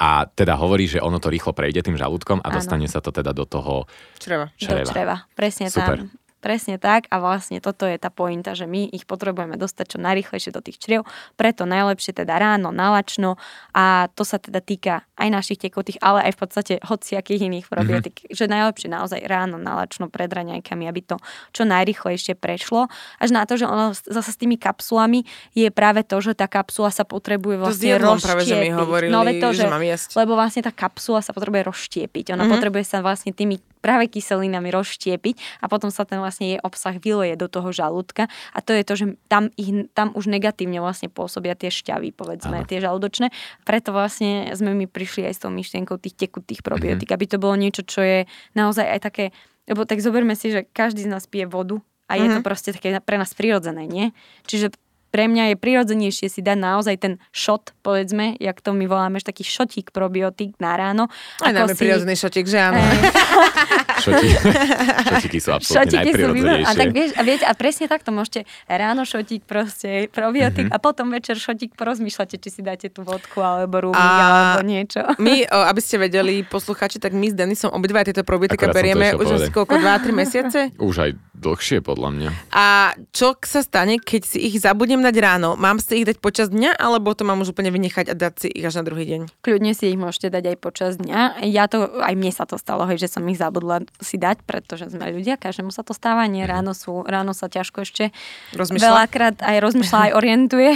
A teda hovorí, že ono to rýchlo prejde tým žalúdkom a Áno. dostane sa to teda do toho čreva. čreva. Do čreva, presne Super. tam. Presne tak a vlastne toto je tá pointa, že my ich potrebujeme dostať čo najrychlejšie do tých čriev, preto najlepšie teda ráno, nalačno a to sa teda týka aj našich tekutých, ale aj v podstate hociakých iných probiotik, mm-hmm. že najlepšie naozaj ráno, nalačno pred raňajkami, aby to čo najrychlejšie prešlo. Až na to, že ono zase s tými kapsulami je práve to, že tá kapsula sa potrebuje vlastne to práve, že mi hovorili, no, to, že, že mám jesť. Lebo vlastne tá kapsula sa potrebuje rozštiepiť. Ona mm-hmm. potrebuje sa vlastne tými práve kyselinami rozštiepiť a potom sa ten vlastne jej obsah vyleje do toho žalúdka a to je to, že tam, ich, tam už negatívne vlastne pôsobia tie šťavy, povedzme, ano. tie žalúdočné. Preto vlastne sme mi prišli aj s tou myšlienkou tých tekutých probiotik, mm-hmm. aby to bolo niečo, čo je naozaj aj také, lebo tak zoberme si, že každý z nás pije vodu a je mm-hmm. to proste také pre nás prirodzené, nie? Čiže pre mňa je prirodzenejšie si dať naozaj ten šot, povedzme, jak to my voláme, taký šotík probiotik na ráno. Aj dáme si... prirodzený šotík, že áno. [laughs] šotíky sú absolútne šotíky najprirodzenejšie. Sú a, tak vieš, a, vieš, a presne takto môžete ráno šotík proste, probiotik mm-hmm. a potom večer šotík porozmýšľate, či si dáte tú vodku alebo rúmik alebo niečo. [laughs] My, o, aby ste vedeli, posluchači, tak my s Denisom obidva tieto probiotika berieme už asi koľko, 2-3 mesiace? [laughs] Už aj dlhšie podľa mňa. A čo sa stane, keď si ich zabudnem idem dať ráno, mám si ich dať počas dňa, alebo to mám už úplne vynechať a dať si ich až na druhý deň? Kľudne si ich môžete dať aj počas dňa. Ja to, aj mne sa to stalo, hej, že som ich zabudla si dať, pretože sme ľudia, každému sa to stáva, nie mhm. ráno, sú, ráno sa ťažko ešte rozmýšľa? veľakrát aj rozmýšľa, aj [laughs] orientuje.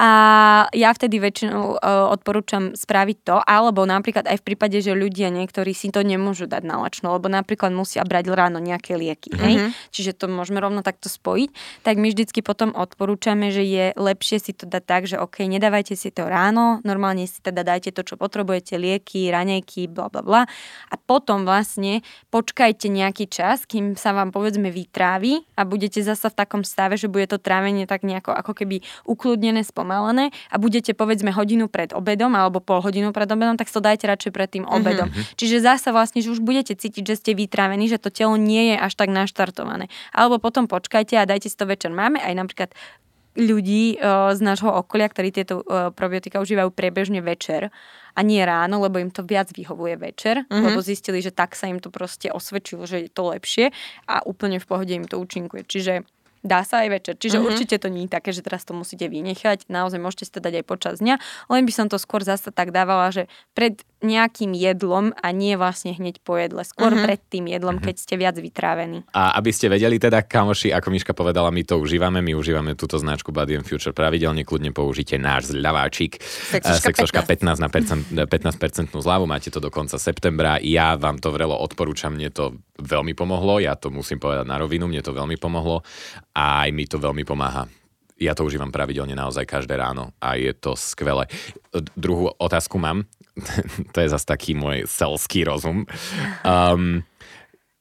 A ja vtedy väčšinou uh, odporúčam spraviť to, alebo napríklad aj v prípade, že ľudia niektorí si to nemôžu dať na lačno, lebo napríklad musia brať ráno nejaké lieky. Hej? Mm-hmm. Čiže to môžeme rovno takto spojiť. Tak my vždycky potom odporúčame, že že je lepšie si to dať tak, že OK, nedávajte si to ráno, normálne si teda dajte to, čo potrebujete, lieky, raňajky, bla bla bla. A potom vlastne počkajte nejaký čas, kým sa vám povedzme vytrávi a budete zasa v takom stave, že bude to trávenie tak nejako ako keby ukludnené, spomalené a budete povedzme hodinu pred obedom alebo pol hodinu pred obedom, tak to dajte radšej pred tým obedom. Mm-hmm. Čiže zasa vlastne, že už budete cítiť, že ste vytrávení, že to telo nie je až tak naštartované. Alebo potom počkajte a dajte si to večer. Máme aj napríklad ľudí uh, z nášho okolia, ktorí tieto uh, probiotika užívajú priebežne večer a nie ráno, lebo im to viac vyhovuje večer, mm-hmm. lebo zistili, že tak sa im to proste osvedčilo, že je to lepšie a úplne v pohode im to účinkuje. Čiže Dá sa aj večer. Čiže mm-hmm. určite to nie je také, že teraz to musíte vynechať. Naozaj môžete si to dať aj počas dňa. Len by som to skôr zase tak dávala, že pred nejakým jedlom a nie vlastne hneď po jedle. Skôr uh-huh. pred tým jedlom, uh-huh. keď ste viac vytrávení. A aby ste vedeli teda, kamoši, ako Miška povedala, my to užívame, my užívame túto značku Body and Future pravidelne, kľudne použite náš zľaváčik. Sexoška 15 na 15% zľavu, máte to do konca septembra. Ja vám to vrelo odporúčam, mne to veľmi pomohlo, ja to musím povedať na rovinu, mne to veľmi pomohlo a aj mi to veľmi pomáha ja to užívam pravidelne naozaj každé ráno a je to skvelé. Druhú otázku mám, [laughs] to je zase taký môj selský rozum. Um,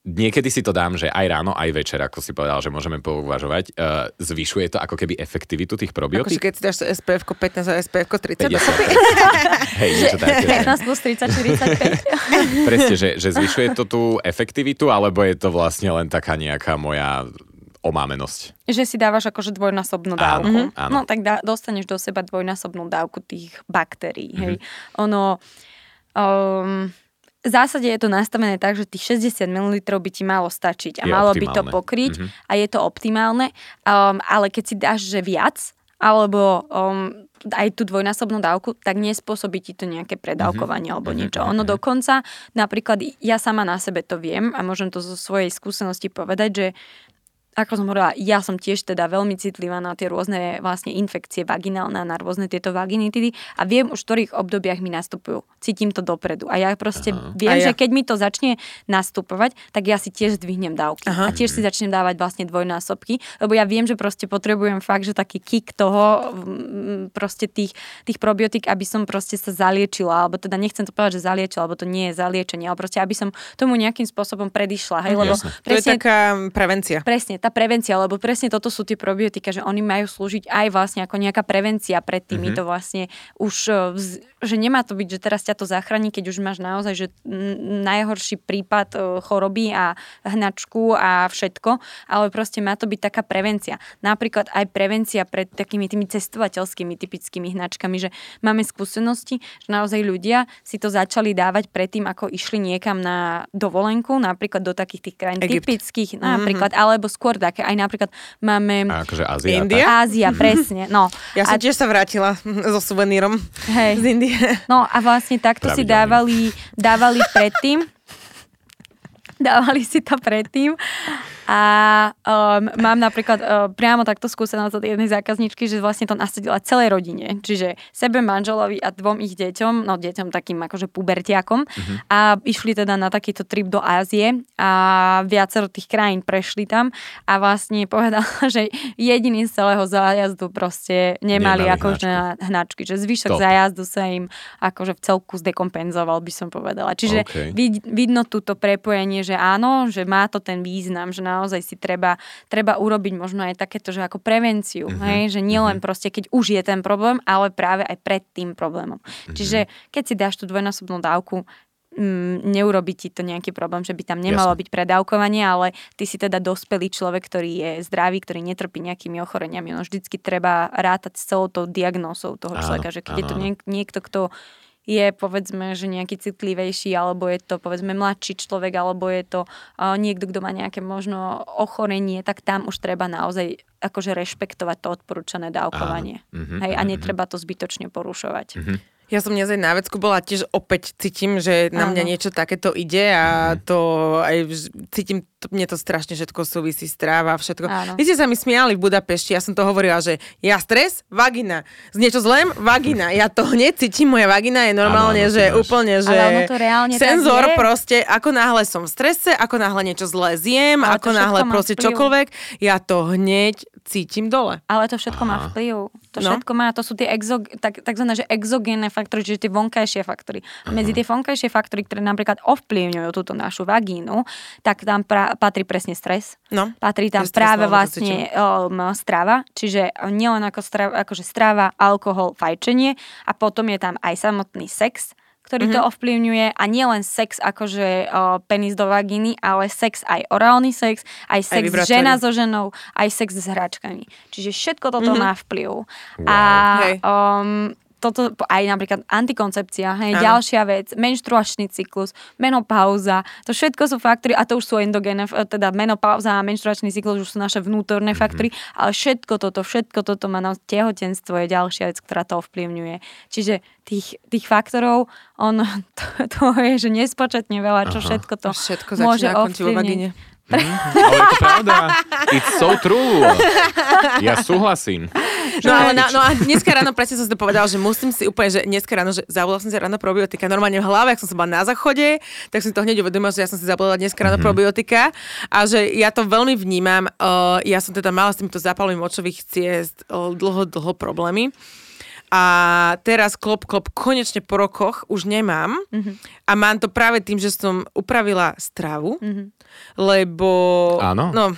niekedy si to dám, že aj ráno, aj večer, ako si povedal, že môžeme pouvažovať. Uh, zvyšuje to ako keby efektivitu tých probiotík? Akože keď si dáš SPF 15 a SPF 30 [laughs] Hej, niečo také. 15 plus 30, 45. Presne, že, že zvyšuje to tú efektivitu, alebo je to vlastne len taká nejaká moja omámenosť. Že si dávaš akože dvojnásobnú dávku. Áno, áno. No tak dá, dostaneš do seba dvojnásobnú dávku tých baktérií. Mm-hmm. Hej. Ono... Um, v zásade je to nastavené tak, že tých 60 ml by ti malo stačiť a je malo optimálne. by to pokryť mm-hmm. a je to optimálne, um, ale keď si dáš, že viac, alebo um, aj tú dvojnásobnú dávku, tak nespôsobí ti to nejaké predávkovanie mm-hmm. alebo mhm, niečo. Ono mhm. dokonca, napríklad ja sama na sebe to viem a môžem to zo svojej skúsenosti povedať, že ako som hovorila, ja som tiež teda veľmi citlivá na tie rôzne vlastne infekcie vaginálne, na rôzne tieto vaginitidy a viem už v ktorých obdobiach mi nastupujú. Cítim to dopredu. A ja proste Aha. viem, ja. že keď mi to začne nastupovať, tak ja si tiež zdvihnem dávky. Aha. A tiež si začnem dávať vlastne dvojnásobky, lebo ja viem, že proste potrebujem fakt, že taký kick toho proste tých, tých probiotík, aby som proste sa zaliečila, alebo teda nechcem to povedať, že zaliečila, alebo to nie je zaliečenie, ale proste aby som tomu nejakým spôsobom predišla. Hej, lebo presne, to je taká prevencia. Presne, tá prevencia, lebo presne toto sú tie probiotika, že oni majú slúžiť aj vlastne ako nejaká prevencia pred týmito mm-hmm. vlastne už, e, že nemá to byť, že teraz ťa to zachráni, keď už máš naozaj, že najhorší prípad e, choroby a hnačku a všetko, ale proste má to byť taká prevencia. Napríklad aj prevencia pred takými tými cestovateľskými typickými hnačkami, že máme skúsenosti, že naozaj ľudia si to začali dávať predtým, ako išli niekam na dovolenku, napríklad do takých tých krajín Egypt. typických, napríklad, mm-hmm. alebo skôr také. Aj napríklad máme... A akože Ázia. India? Ázia, presne. No. Ja som a... tiež sa vrátila so suvenírom Hej. z Indie. No a vlastne takto si dávali, dávali predtým [laughs] dávali si to predtým a um, mám napríklad uh, priamo takto skúsenosť od jednej zákazničky, že vlastne to nasadila celej rodine. Čiže sebe, manželovi a dvom ich deťom, no deťom takým akože pubertiakom. Uh-huh. A išli teda na takýto trip do Ázie a viacero tých krajín prešli tam a vlastne povedala, [laughs] že jediný z celého zájazdu proste nemali, nemali akože hnačky. hnačky. Že zvyšok Top. zájazdu sa im akože v celku zdekompenzoval, by som povedala. Čiže okay. vid, vidno túto prepojenie, že áno, že má to ten význam, že na naozaj si treba, treba urobiť možno aj takéto, že ako prevenciu, uh-huh. hej? že nielen uh-huh. proste, keď už je ten problém, ale práve aj pred tým problémom. Uh-huh. Čiže keď si dáš tú dvojnásobnú dávku, mm, neurobi ti to nejaký problém, že by tam nemalo Jasne. byť predávkovanie, ale ty si teda dospelý človek, ktorý je zdravý, ktorý netrpí nejakými ochoreniami. No vždycky treba rátať s celou tou diagnózou toho človeka, áno, že keď áno. je to niek- niekto, kto je povedzme, že nejaký citlivejší, alebo je to povedzme mladší človek, alebo je to uh, niekto, kto má nejaké možno ochorenie, tak tam už treba naozaj akože rešpektovať to odporúčané dávkovanie. Uh-huh, Hej, uh-huh. a mhm, netreba to zbytočne porušovať. Uh-huh. Ja som dnes aj na vecku bola, tiež opäť cítim, že na mňa niečo takéto ide a mm. to aj cítim, to, mne to strašne všetko súvisí, stráva, všetko. Áno. Vy ste sa mi smiali v Budapešti, ja som to hovorila, že ja stres, vagina. Z niečo zlém, vagina. Ja to hneď cítim, moja vagina je normálne, áno, že úplne, že senzor proste, ako náhle som v strese, ako náhle niečo zlé zjem, Ale ako náhle proste vplyv. čokoľvek, ja to hneď cítim dole. Ale to všetko Aha. má vplyv. To no. všetko má, to sú tie exog, tak, takzvané, že exogénne faktory, čiže tie vonkajšie faktory. A medzi tie vonkajšie faktory, ktoré napríklad ovplyvňujú túto našu vagínu, tak tam pra, patrí presne stres. No. Patrí tam práve vlastne um, strava, čiže nielen ako strava, akože strava, alkohol, fajčenie a potom je tam aj samotný sex, ktorý mm-hmm. to mhm. ovplyvňuje a nie len sex akože o, penis do vagíny, ale sex aj orálny sex, aj sex aj žena so ženou, aj sex s hračkami. Čiže všetko toto mm-hmm. má vplyv. Wow. A um, toto aj napríklad antikoncepcia, hej, ďalšia vec, menštruačný cyklus, menopauza, to všetko sú faktory, a to už sú endogéne, teda menopauza a menštruačný cyklus už sú naše vnútorné mm-hmm. faktory, ale všetko toto, všetko toto má na tehotenstvo je ďalšia vec, ktorá to ovplyvňuje. Čiže tých, tých faktorov, on, [laughs] to, to je, že nespočetne veľa, čo Aha. všetko to všetko môže ovplyvniť. Mm, [laughs] ale je to pravda. It's so true. Ja súhlasím. No, ale na, no a [laughs] dneska ráno presne som si to povedal, že musím si úplne, že dneska ráno, že zavolala som si ráno probiotika normálne v hlave, ak som sa bola na záchode, tak som to hneď uvedomila, že ja som si zavolala dneska ráno mm-hmm. probiotika a že ja to veľmi vnímam. Uh, ja som teda mala s týmto zápalom močových ciest uh, dlho, dlho problémy. A teraz klop, klop, konečne po rokoch už nemám. Mm-hmm. A mám to práve tým, že som upravila stravu, mm-hmm. lebo... Áno. No,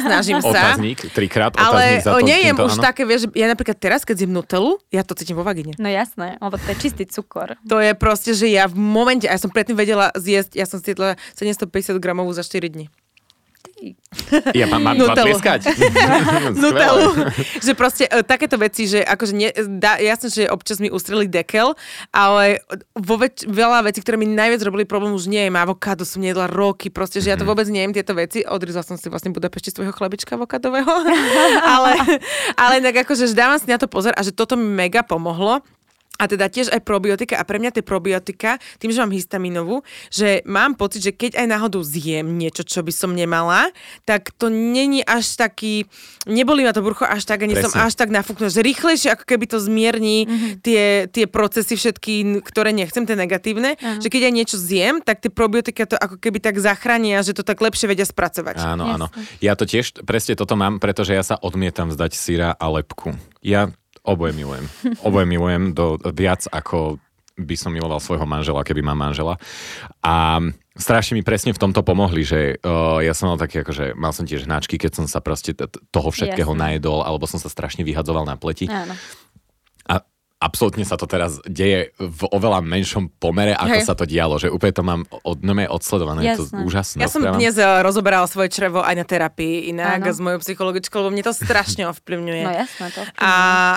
snažím [laughs] sa. Otáznik, trikrát otáznik Ale za to, nejem už áno. také, vieš, ja napríklad teraz, keď zjem Nutellu, ja to cítim vo vagine. No jasné, lebo to je čistý cukor. To je proste, že ja v momente, a ja som predtým vedela zjesť, ja som zjedla 750 gramovú za 4 dní. Ja mám, mám tlieskať. [laughs] Nutelu. že proste uh, takéto veci, že akože nie, da, jasne, že občas mi ustreli dekel, ale vo več, veľa vecí, ktoré mi najviac robili problém, už nie je. Avokádo som nejedla roky, proste, že ja to mhm. vôbec nejem tieto veci. Odrizla som si vlastne Budapešti svojho chlebička avokádového. [laughs] ale, ale tak akože dávam si na to pozor a že toto mi mega pomohlo a teda tiež aj probiotika a pre mňa tie probiotika, tým, že mám histaminovú, že mám pocit, že keď aj náhodou zjem niečo, čo by som nemala, tak to není až taký, neboli ma to brucho až tak, ani Presne. som až tak nafúknutá, že rýchlejšie ako keby to zmierní mm-hmm. tie, tie procesy všetky, ktoré nechcem, tie negatívne, uh-huh. že keď aj niečo zjem, tak tie probiotika to ako keby tak zachránia, že to tak lepšie vedia spracovať. Áno, áno. Ja to tiež presne toto mám, pretože ja sa odmietam vzdať syra a lepku. Ja Oboje milujem. Oboje milujem do, viac ako by som miloval svojho manžela, keby mám manžela. A strašne mi presne v tomto pomohli, že uh, ja som mal také, akože mal som tiež hnačky, keď som sa proste toho všetkého Jasne. najedol, alebo som sa strašne vyhadzoval na pleti. Áno absolútne sa to teraz deje v oveľa menšom pomere, ako Hej. sa to dialo, že úplne to mám od, no, odsledované, Jasné. je to úžasné. Ja som správam. dnes eh, rozoberala svoje črevo aj na terapii inak ano. s mojou psychologičkou, lebo mne to strašne ovplyvňuje. No jasné, to ovplyvňuje. A,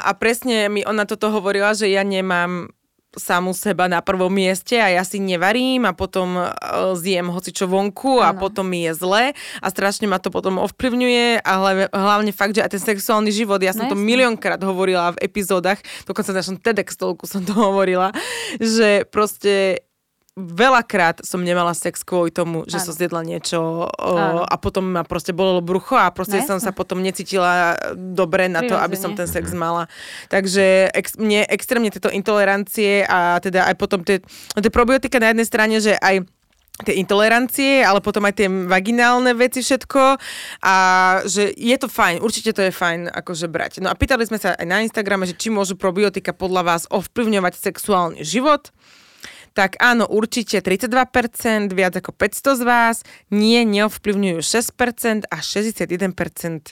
a presne mi ona toto hovorila, že ja nemám samu seba na prvom mieste a ja si nevarím a potom uh, zjem hoci čo vonku a ano. potom mi je zle a strašne ma to potom ovplyvňuje a hlavne, fakt, že aj ten sexuálny život, ja som no, to miliónkrát hovorila v epizódach, dokonca na našom TEDx stolku som to hovorila, že proste veľakrát som nemala sex kvôli tomu, že ano. som zjedla niečo o, a potom ma proste bolelo brucho a proste no, som sa potom necítila dobre na to, aby som ten sex mala. Takže ex, mne extrémne tieto intolerancie a teda aj potom tie, tie probiotika na jednej strane, že aj tie intolerancie, ale potom aj tie vaginálne veci všetko a že je to fajn, určite to je fajn akože brať. No a pýtali sme sa aj na Instagrame, že či môžu probiotika podľa vás ovplyvňovať sexuálny život tak áno, určite 32%, viac ako 500 z vás, nie, neovplyvňujú 6% a 61%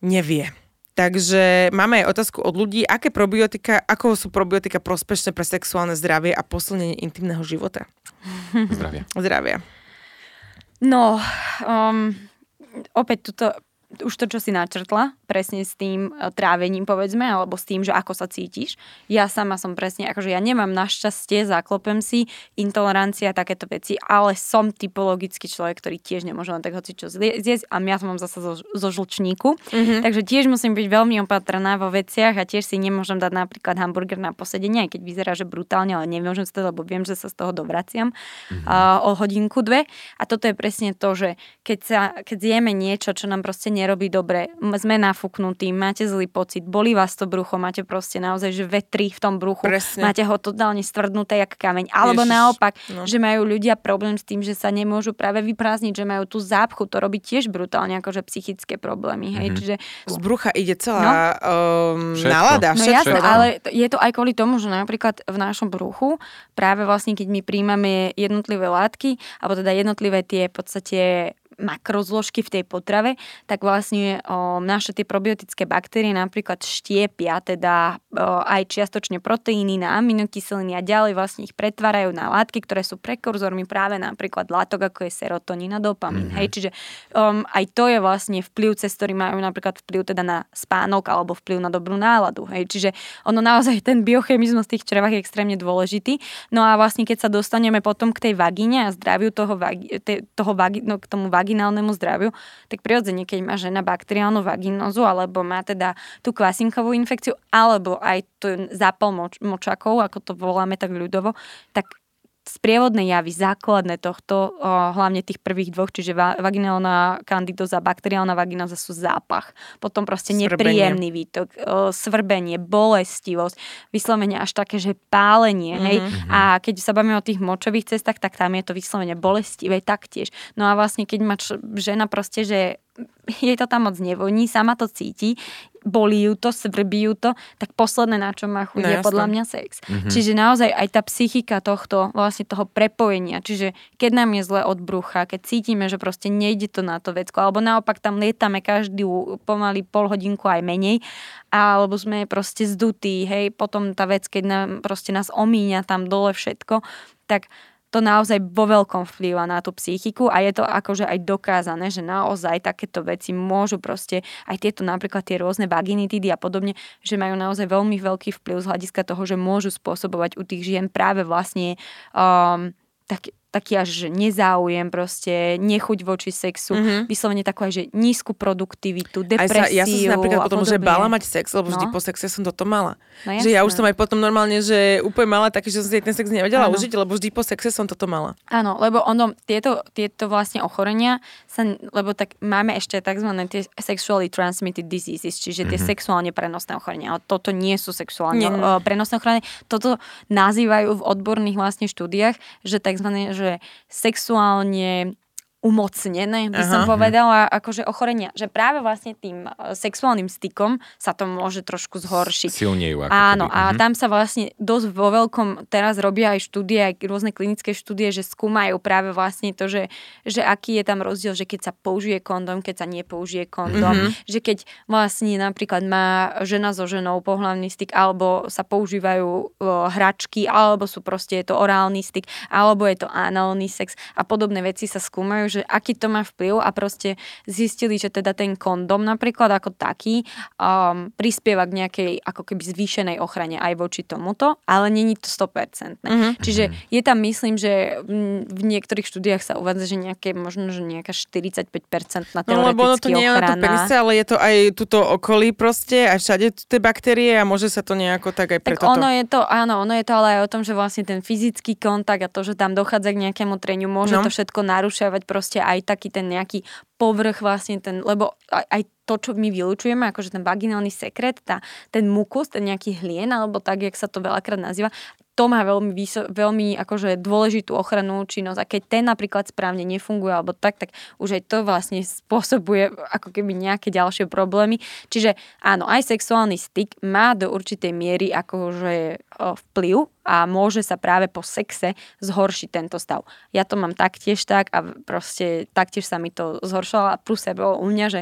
nevie. Takže máme aj otázku od ľudí, aké probiotika, ako sú probiotika prospešné pre sexuálne zdravie a posilnenie intimného života. Zdravia. Zdravia. No, um, opäť tuto už to, čo si načrtla, presne s tým e, trávením, povedzme, alebo s tým, že ako sa cítiš. Ja sama som presne, akože ja nemám našťastie, zaklopem si, intolerancia a takéto veci, ale som typologický človek, ktorý tiež nemôže len tak hoci čo zjesť a ja som mám zase zo, zo žlčníku, mm-hmm. takže tiež musím byť veľmi opatrná vo veciach a tiež si nemôžem dať napríklad hamburger na posedenie, aj keď vyzerá, že brutálne, ale nemôžem si to, lebo viem, že sa z toho dovraciam mm-hmm. uh, o hodinku, dve. A toto je presne to, že keď, sa, keď zjeme niečo, čo nám proste ne nerobí dobre, sme nafúknutí, máte zlý pocit, boli vás to brucho, máte proste naozaj, že vetri v tom bruchu, Presne. máte ho totálne stvrdnuté jak kameň. Alebo Ježiš. naopak, no. že majú ľudia problém s tým, že sa nemôžu práve vyprázdniť, že majú tú zápchu, to robí tiež brutálne akože psychické problémy. Hej? Mm-hmm. Čiže... Z brucha ide celá no. um, nálada, no, všetko. jasné, ale je to aj kvôli tomu, že napríklad v našom bruchu, práve vlastne keď my príjmame jednotlivé látky, alebo teda jednotlivé tie v podstate makrozložky v tej potrave, tak vlastne o, naše tie probiotické baktérie napríklad štiepia teda o, aj čiastočne proteíny na aminokyseliny a ďalej vlastne ich pretvárajú na látky, ktoré sú prekurzormi práve napríklad látok, ako je serotonín a dopamín. Mm-hmm. Hej, čiže um, aj to je vlastne vplyv, cez ktorý majú napríklad vplyv teda na spánok alebo vplyv na dobrú náladu. Hej, čiže ono naozaj ten biochemizmus tých črevách je extrémne dôležitý. No a vlastne keď sa dostaneme potom k tej vagíne a zdraviu toho, vagi, te, toho vagi, no, k tomu vaginálnemu zdraviu, tak prirodzene, keď má žena bakteriálnu vaginózu alebo má teda tú kvasinkovú infekciu alebo aj tu zápal moč, močakov, ako to voláme tak ľudovo, tak sprievodné javy, základné tohto, hlavne tých prvých dvoch, čiže va, vaginálna kandidoza, bakteriálna vaginoza sú zápach. Potom proste svrbenie. nepríjemný výtok, svrbenie, bolestivosť, vyslovene až také, že pálenie. Mm-hmm. Hej? Mhm. A keď sa bavíme o tých močových cestách, tak tam je to vyslovene bolestivé taktiež. No a vlastne keď má žena proste, že [laughs] jej to tam moc nevoní, sama to cíti, bolí ju to, svrbí ju to, tak posledné, na čo má chuť, no, je jasné. podľa mňa sex. Mm-hmm. Čiže naozaj aj tá psychika tohto, vlastne toho prepojenia, čiže keď nám je zle od brucha, keď cítime, že proste nejde to na to vecko, alebo naopak tam lietame každú pomaly pol hodinku aj menej, alebo sme proste zdutí, hej, potom tá vec, keď nám, proste nás omíňa tam dole všetko, tak to naozaj vo veľkom vplýva na tú psychiku a je to akože aj dokázané, že naozaj takéto veci môžu proste, aj tieto napríklad tie rôzne vaginitidy a podobne, že majú naozaj veľmi veľký vplyv z hľadiska toho, že môžu spôsobovať u tých žien práve vlastne um, tak, taký až nezáujem, proste nechuť voči sexu, mm-hmm. vyslovene takú aj, že nízku produktivitu, depresiu. Aj sa, ja som si napríklad potom, že bala mať sex, lebo no. vždy po sexe som toto mala. No, že ja už som aj potom normálne, že úplne mala taký, že som si ten sex nevedela ano. užiť, lebo vždy po sexe som toto mala. Áno, lebo ono, tieto, tieto vlastne ochorenia, sa, lebo tak máme ešte tzv. tie sexually transmitted diseases, čiže tie mm-hmm. sexuálne prenosné ochorenia. Toto nie sú sexuálne nie. prenosné ochorenia. Toto nazývajú v odborných vlastne štúdiách, že tzv. že že sexuálne umocnené, by Aha. som povedala, akože ochorenia. Že práve vlastne tým e, sexuálnym stykom sa to môže trošku zhoršiť. Silnejú. Ako Áno, keby. a uh-huh. tam sa vlastne dosť vo veľkom, teraz robia aj štúdie, aj rôzne klinické štúdie, že skúmajú práve vlastne to, že, že aký je tam rozdiel, že keď sa použije kondom, keď sa nepoužije kondom, uh-huh. že keď vlastne napríklad má žena so ženou pohľavný styk, alebo sa používajú o, hračky, alebo sú proste je to orálny styk, alebo je to análny sex a podobné veci sa skúmajú, že aký to má vplyv a proste zistili, že teda ten kondom napríklad ako taký um, prispieva k nejakej ako keby zvýšenej ochrane aj voči tomuto, ale není to 100%. Mm-hmm. Čiže je tam, myslím, že v niektorých štúdiách sa uvádza, že nejaké, možno, že nejaká 45% na teoreticky No lebo ono to nie je na to penise, ale je to aj tuto okolí proste a všade tie baktérie a môže sa to nejako tak aj pre tak toto. ono je to, áno, ono je to ale aj o tom, že vlastne ten fyzický kontakt a to, že tam dochádza k nejakému treniu, môže no. to všetko narušovať proste proste aj taký ten nejaký povrch vlastne ten, lebo aj, aj to, čo my vylučujeme, akože ten vaginálny sekret, tá, ten mukus, ten nejaký hlien, alebo tak, jak sa to veľakrát nazýva, to má veľmi, výso, veľmi akože dôležitú ochrannú činnosť a keď ten napríklad správne nefunguje alebo tak, tak už aj to vlastne spôsobuje ako keby nejaké ďalšie problémy. Čiže áno, aj sexuálny styk má do určitej miery akože vplyv a môže sa práve po sexe zhoršiť tento stav. Ja to mám taktiež tak a proste taktiež sa mi to zhoršilo a plus bolo u mňa, že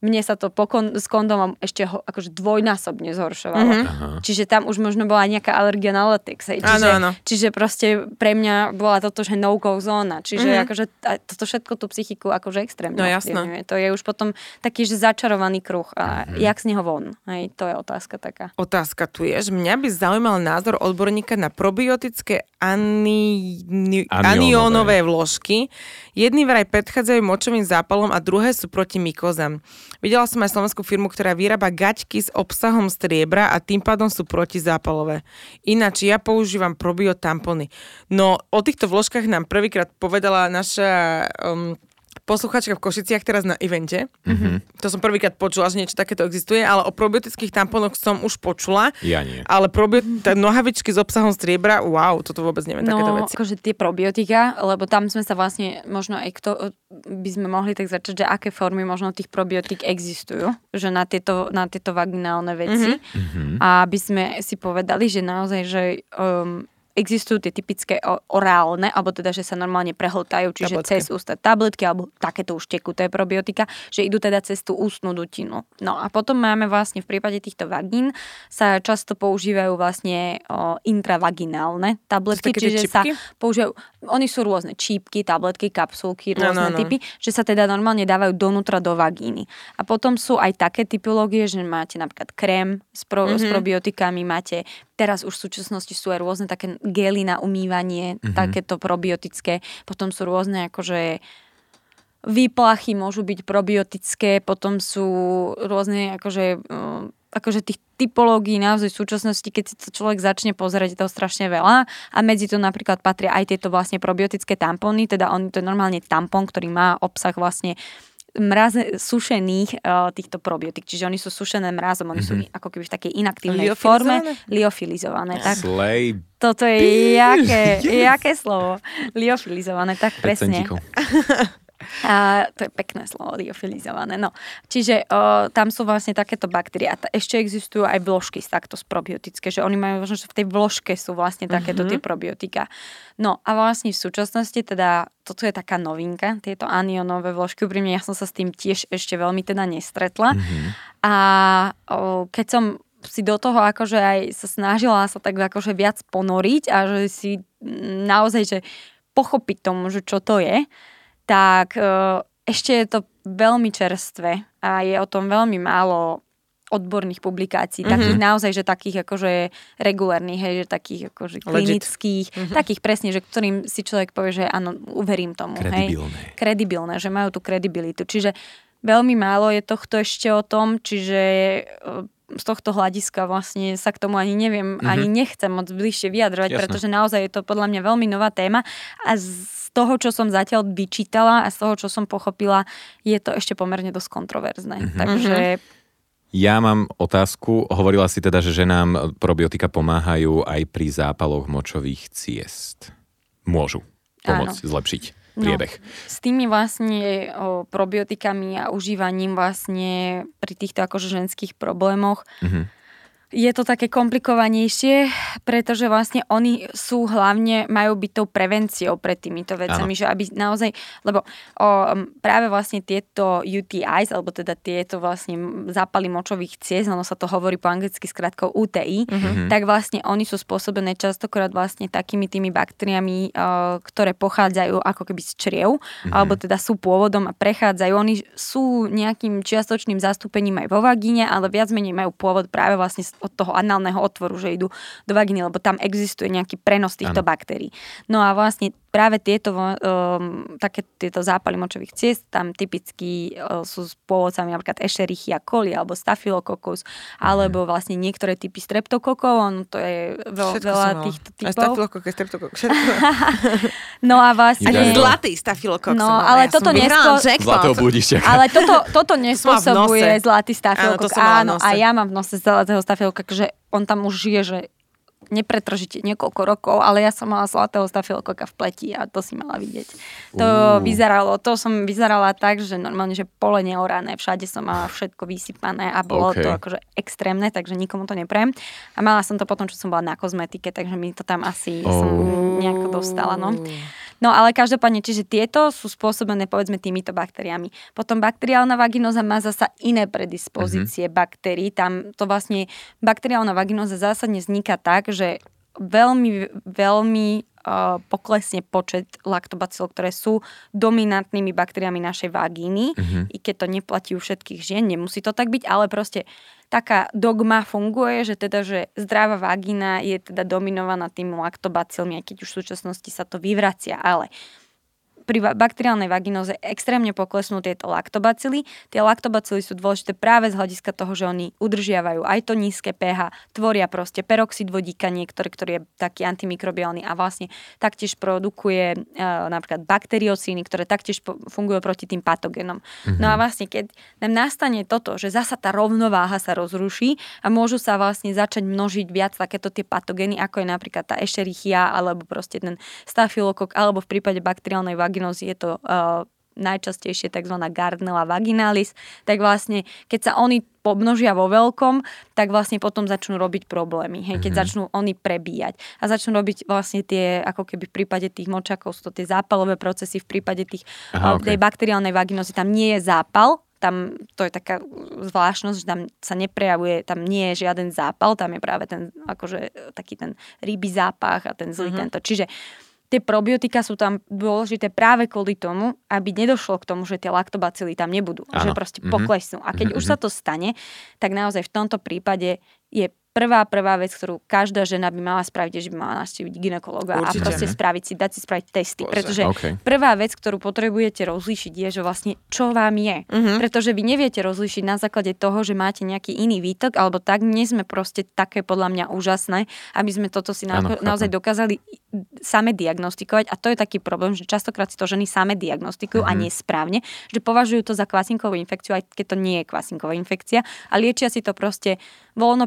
mne sa to pokon, s kondomom ešte ho, akože dvojnásobne zhoršovalo. Mm-hmm. Čiže tam už možno bola nejaká alergia na latex. Hej. Čiže, ano, ano. čiže proste pre mňa bola toto, že no-go zóna. Čiže mm-hmm. akože toto všetko tú psychiku akože extrémne no, jasno. To je už potom taký, že začarovaný kruh. A mm-hmm. jak z neho von? Hej, to je otázka taká. Otázka tu je, že mňa by zaujímal názor odborníka na probiotické ani, aniónové vložky. Jedný vraj predchádzajú močovým zápalom a druhé sú proti mykozám. Videla som aj slovenskú firmu, ktorá vyrába gaťky s obsahom striebra a tým pádom sú protizápalové. Ináč ja používam probiotampony. No o týchto vložkách nám prvýkrát povedala naša um, posluchačka v Košiciach teraz na evente. Mm-hmm. To som prvýkrát počula, že niečo takéto existuje, ale o probiotických tamponoch som už počula. Ja nie. Ale probiotika, nohavičky s obsahom striebra, wow, toto vôbec neviem, no, takéto veci. akože tie probiotika, lebo tam sme sa vlastne, možno aj kto by sme mohli tak začať, že aké formy možno tých probiotik existujú, že na tieto, na tieto vaginálne veci. Mm-hmm. A aby sme si povedali, že naozaj, že um, existujú tie typické orálne, alebo teda, že sa normálne prehltajú, čiže tabletky. cez ústa tabletky, alebo takéto už tekuté probiotika, že idú teda cez tú ústnu dutinu. No a potom máme vlastne v prípade týchto vagín sa často používajú vlastne o, intravaginálne tabletky, čiže sa používajú, oni sú rôzne čípky, tabletky, kapsulky, rôzne no, no, no. typy, že sa teda normálne dávajú donútra do vagíny. A potom sú aj také typológie, že máte napríklad krém s, pro, mm-hmm. s probiotikami, máte Teraz už v súčasnosti sú aj rôzne také gely na umývanie, mm-hmm. takéto probiotické. Potom sú rôzne akože výplachy môžu byť probiotické, potom sú rôzne akože, uh, akože tých typológií naozaj v súčasnosti, keď si to človek začne pozerať, je to strašne veľa a medzi to napríklad patria aj tieto vlastne probiotické tampóny, teda on to je normálne tampón, ktorý má obsah vlastne mraze, sušených uh, týchto probiotik. Čiže oni sú sušené mrazom, oni mm-hmm. sú ako keby v takej inaktívnej forme. Liofilizované. Tak, Slay. Toto je jaké, [laughs] jaké slovo. Liofilizované, tak presne. [laughs] A to je pekné slovo, liofilizované. No. Čiže o, tam sú vlastne takéto baktérie. A ešte existujú aj vložky takto z probiotické, že oni majú možno, že v tej vložke sú vlastne takéto mm-hmm. tie probiotika. No a vlastne v súčasnosti teda, toto je taká novinka, tieto anionové vložky, pri mne ja som sa s tým tiež ešte veľmi teda nestretla. Mm-hmm. A o, keď som si do toho akože aj sa snažila sa tak akože viac ponoriť a že si naozaj, že pochopiť tomu, že čo to je, tak e, ešte je to veľmi čerstvé a je o tom veľmi málo odborných publikácií, mm-hmm. takých naozaj, že takých akože regulárnych, hej, že takých akože klinických, mm-hmm. takých presne, že ktorým si človek povie, že áno, uverím tomu. Kredibilné. Hej, kredibilné, že majú tú kredibilitu. Čiže veľmi málo je tohto ešte o tom, čiže e, z tohto hľadiska vlastne sa k tomu ani neviem, mm-hmm. ani nechcem moc bližšie vyjadrovať, Jasne. pretože naozaj je to podľa mňa veľmi nová téma a z toho, čo som zatiaľ vyčítala a z toho, čo som pochopila, je to ešte pomerne dosť kontroverzné. Mm-hmm. Takže ja mám otázku. Hovorila si teda, že ženám probiotika pomáhajú aj pri zápaloch močových ciest. Môžu pomôcť Áno. zlepšiť priebeh. No, s tými vlastne o, probiotikami a užívaním vlastne pri týchto akože ženských problémoch mm-hmm je to také komplikovanejšie, pretože vlastne oni sú hlavne, majú byť tou prevenciou pred týmito vecami, ano. že aby naozaj, lebo o, práve vlastne tieto UTIs, alebo teda tieto vlastne zápaly močových ciest, ono sa to hovorí po anglicky skratkou UTI, mm-hmm. tak vlastne oni sú spôsobené častokrát vlastne takými tými baktériami, o, ktoré pochádzajú ako keby z čriev, mm-hmm. alebo teda sú pôvodom a prechádzajú. Oni sú nejakým čiastočným zastúpením aj vo vagíne, ale viac menej majú pôvod práve vlastne od toho análneho otvoru, že idú do vagíny, lebo tam existuje nejaký prenos týchto ano. baktérií. No a vlastne práve tieto, um, také, tieto zápaly močových ciest tam typicky uh, sú s pôvodcami napríklad Escherichia coli alebo Staphylococcus, mm. alebo vlastne niektoré typy streptokokov, on to je veľ, veľa týchto typov. Staphylococcus, streptokokus, [laughs] No a vlastne... Aj zlatý Staphylococcus. No, ale ja toto nespo... Ale toto, toto nespôsobuje zlatý Staphylococcus. Áno, Áno, a ja mám v nose zlatého Staphylococcus, že on tam už žije, že nepretržite niekoľko rokov, ale ja som mala zlatého stafilokoka v pleti a to si mala vidieť. To uh. vyzeralo, to som vyzerala tak, že normálne, že pole neorané, všade som mala všetko vysypané a bolo okay. to akože extrémne, takže nikomu to neprem. A mala som to potom, čo som bola na kozmetike, takže mi to tam asi oh. som nejako dostala, no. No ale každopádne, čiže tieto sú spôsobené povedzme týmito baktériami. Potom bakteriálna vaginoza má zasa iné predispozície mm-hmm. baktérií. Tam to vlastne bakteriálna vaginoza zásadne vzniká tak, že veľmi, veľmi uh, poklesne počet laktobacil, ktoré sú dominantnými baktériami našej vagíny. Mm-hmm. I keď to neplatí u všetkých žien, nemusí to tak byť, ale proste taká dogma funguje, že teda, že zdravá vagina je teda dominovaná tým laktobacilmi, aj keď už v súčasnosti sa to vyvracia, ale pri bakteriálnej vaginoze extrémne poklesnú tieto laktobacily. Tie laktobacily sú dôležité práve z hľadiska toho, že oni udržiavajú aj to nízke pH, tvoria proste peroxid vodíka niektorý, ktorý je taký antimikrobiálny a vlastne taktiež produkuje e, napríklad bakteriocíny, ktoré taktiež po, fungujú proti tým patogenom. Mm-hmm. No a vlastne keď nám nastane toto, že zasa tá rovnováha sa rozruší a môžu sa vlastne začať množiť viac takéto tie patogény, ako je napríklad tá Escherichia alebo proste ten stafilokok alebo v prípade bakteriálnej vaginozy vaginozy je to uh, najčastejšie tzv. Gardnella vaginalis, tak vlastne keď sa oni pomnožia vo veľkom, tak vlastne potom začnú robiť problémy, hej, keď mm-hmm. začnú oni prebíjať a začnú robiť vlastne tie, ako keby v prípade tých močakov sú to tie zápalové procesy, v prípade tých, Aha, okay. tej bakteriálnej vaginozy tam nie je zápal, tam to je taká zvláštnosť, že tam sa neprejavuje, tam nie je žiaden zápal, tam je práve ten akože taký ten rybý zápach a ten zlý mm-hmm. tento. Čiže tie probiotika sú tam dôležité práve kvôli tomu, aby nedošlo k tomu, že tie laktobacily tam nebudú, ano. že proste mm-hmm. poklesnú. A keď mm-hmm. už sa to stane, tak naozaj v tomto prípade je prvá, prvá vec, ktorú každá žena by mala spraviť, je, že by mala navštíviť ginekologa Určite, a proste ne? spraviť si, dať si spraviť testy. Bože, pretože okay. prvá vec, ktorú potrebujete rozlíšiť, je, že vlastne čo vám je. Uh-huh. Pretože vy neviete rozlíšiť na základe toho, že máte nejaký iný výtok, alebo tak nie sme proste také podľa mňa úžasné, aby sme toto si na, ano, naozaj dokázali same diagnostikovať. A to je taký problém, že častokrát si to ženy same diagnostikujú uh-huh. a mhm. nesprávne, že považujú to za kvasinkovú infekciu, aj keď to nie je kvasinková infekcia a liečia si to proste voľno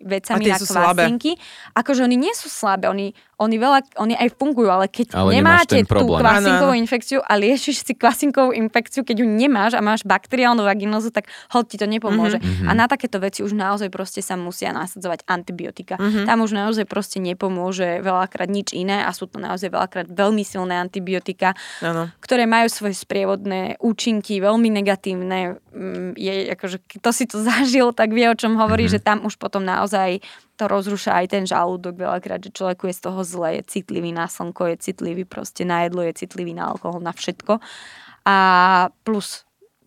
vecami na kvasinky. Akože oni nie sú slabé, oni oni, veľa, oni aj fungujú, ale keď ale nemáte tú kvasinkovú infekciu a liešiš si kvasinkovú infekciu, keď ju nemáš a máš bakteriálnu vaginózu, tak hod ti to nepomôže. Mm-hmm. A na takéto veci už naozaj proste sa musia nasadzovať antibiotika. Mm-hmm. Tam už naozaj proste nepomôže veľakrát nič iné a sú to naozaj veľakrát veľmi silné antibiotika, ano. ktoré majú svoje sprievodné účinky, veľmi negatívne. Mm, je, akože, kto si to [laughs] zažil, tak vie, o čom hovorí, mm-hmm. že tam už potom naozaj to rozruša aj ten žalúdok veľakrát, že človeku je z toho zle, je citlivý na slnko, je citlivý proste na jedlo, je citlivý na alkohol, na všetko. A plus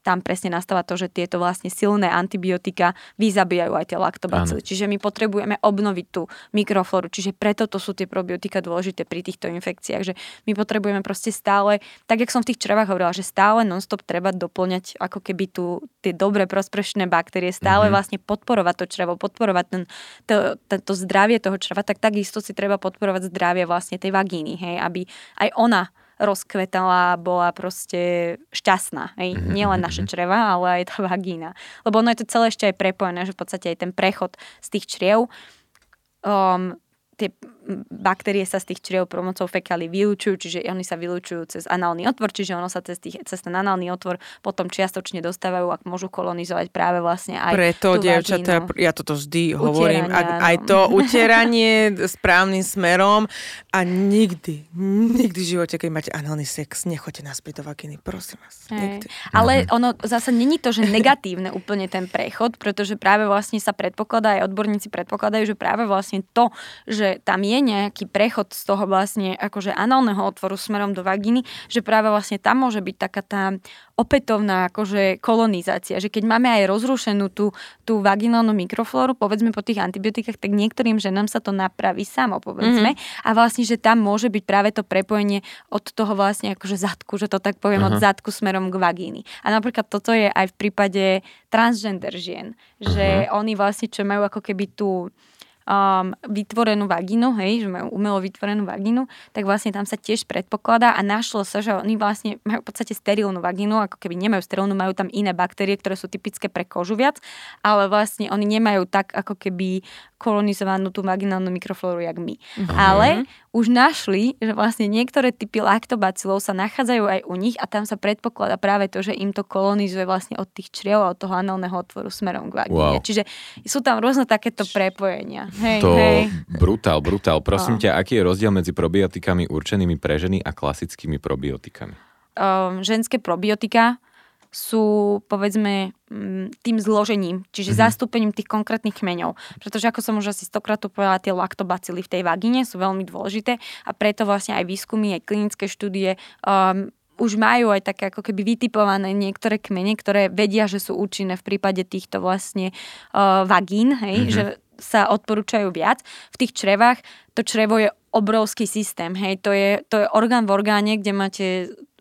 tam presne nastáva to, že tieto vlastne silné antibiotika vyzabíjajú aj tie laktobacily. Čiže my potrebujeme obnoviť tú mikroflóru, čiže preto to sú tie probiotika dôležité pri týchto infekciách, že my potrebujeme proste stále, tak jak som v tých črevách hovorila, že stále nonstop treba doplňať ako keby tu tie dobré prospešné baktérie, stále mm-hmm. vlastne podporovať to črevo, podporovať ten, to, to zdravie toho čreva, tak takisto si treba podporovať zdravie vlastne tej vagíny, hej, aby aj ona rozkvetala, bola proste šťastná. Hej? Mm-hmm. Nielen naše mhm. čreva, ale aj tá vagína. Lebo ono je to celé ešte aj prepojené, že v podstate aj ten prechod z tých čriev um, tie baktérie sa z tých čriev pomocou fekály vylúčujú, čiže oni sa vylúčujú cez análny otvor, čiže ono sa cez, tých, cez ten análny otvor potom čiastočne dostávajú a môžu kolonizovať práve vlastne aj Preto, dievčatá, ja toto vždy hovorím, ak, aj to [laughs] utieranie správnym smerom a nikdy, nikdy v živote, keď máte análny sex, nechoďte naspäť do vagíny, prosím vás. Nikdy. Ale ono zase není to, že [laughs] negatívne úplne ten prechod, pretože práve vlastne sa predpokladá, aj odborníci predpokladajú, že práve vlastne to, že tam je nejaký prechod z toho vlastne akože análneho otvoru smerom do vagíny, že práve vlastne tam môže byť taká tá opätovná akože kolonizácia, že keď máme aj rozrušenú tú, tú vaginálnu mikroflóru, povedzme po tých antibiotikách, tak niektorým ženám sa to napraví samo, povedzme. Mm-hmm. A vlastne, že tam môže byť práve to prepojenie od toho vlastne akože zadku, že to tak poviem, uh-huh. od zadku smerom k vagíny. A napríklad toto je aj v prípade transgender žien, že uh-huh. oni vlastne, čo majú ako keby tú um, vytvorenú vagínu, hej, že majú umelo vytvorenú vagínu, tak vlastne tam sa tiež predpokladá a našlo sa, že oni vlastne majú v podstate sterilnú vagínu, ako keby nemajú sterilnú, majú tam iné baktérie, ktoré sú typické pre kožu viac, ale vlastne oni nemajú tak ako keby kolonizovanú tú vaginálnu mikroflóru, jak my. Uh-huh. Ale už našli, že vlastne niektoré typy laktobacilov sa nachádzajú aj u nich a tam sa predpokladá práve to, že im to kolonizuje vlastne od tých čriev a od toho análneho otvoru smerom k vagíne. Wow. Čiže sú tam rôzne takéto prepojenia. Hej, to hej. brutál, brutál. Prosím no. ťa, aký je rozdiel medzi probiotikami určenými pre ženy a klasickými probiotikami? Um, ženské probiotika sú povedzme mm, tým zložením, čiže mm-hmm. zastúpením tých konkrétnych kmeňov. Pretože ako som už asi stokrát povedala, tie laktobacily v tej vagíne sú veľmi dôležité a preto vlastne aj výskumy, aj klinické štúdie um, už majú aj také ako keby vytipované niektoré kmene, ktoré vedia, že sú účinné v prípade týchto vlastne uh, vagín, hej, mm-hmm. že sa odporúčajú viac. V tých črevách to črevo je obrovský systém, hej, to je, to je orgán v orgáne, kde máte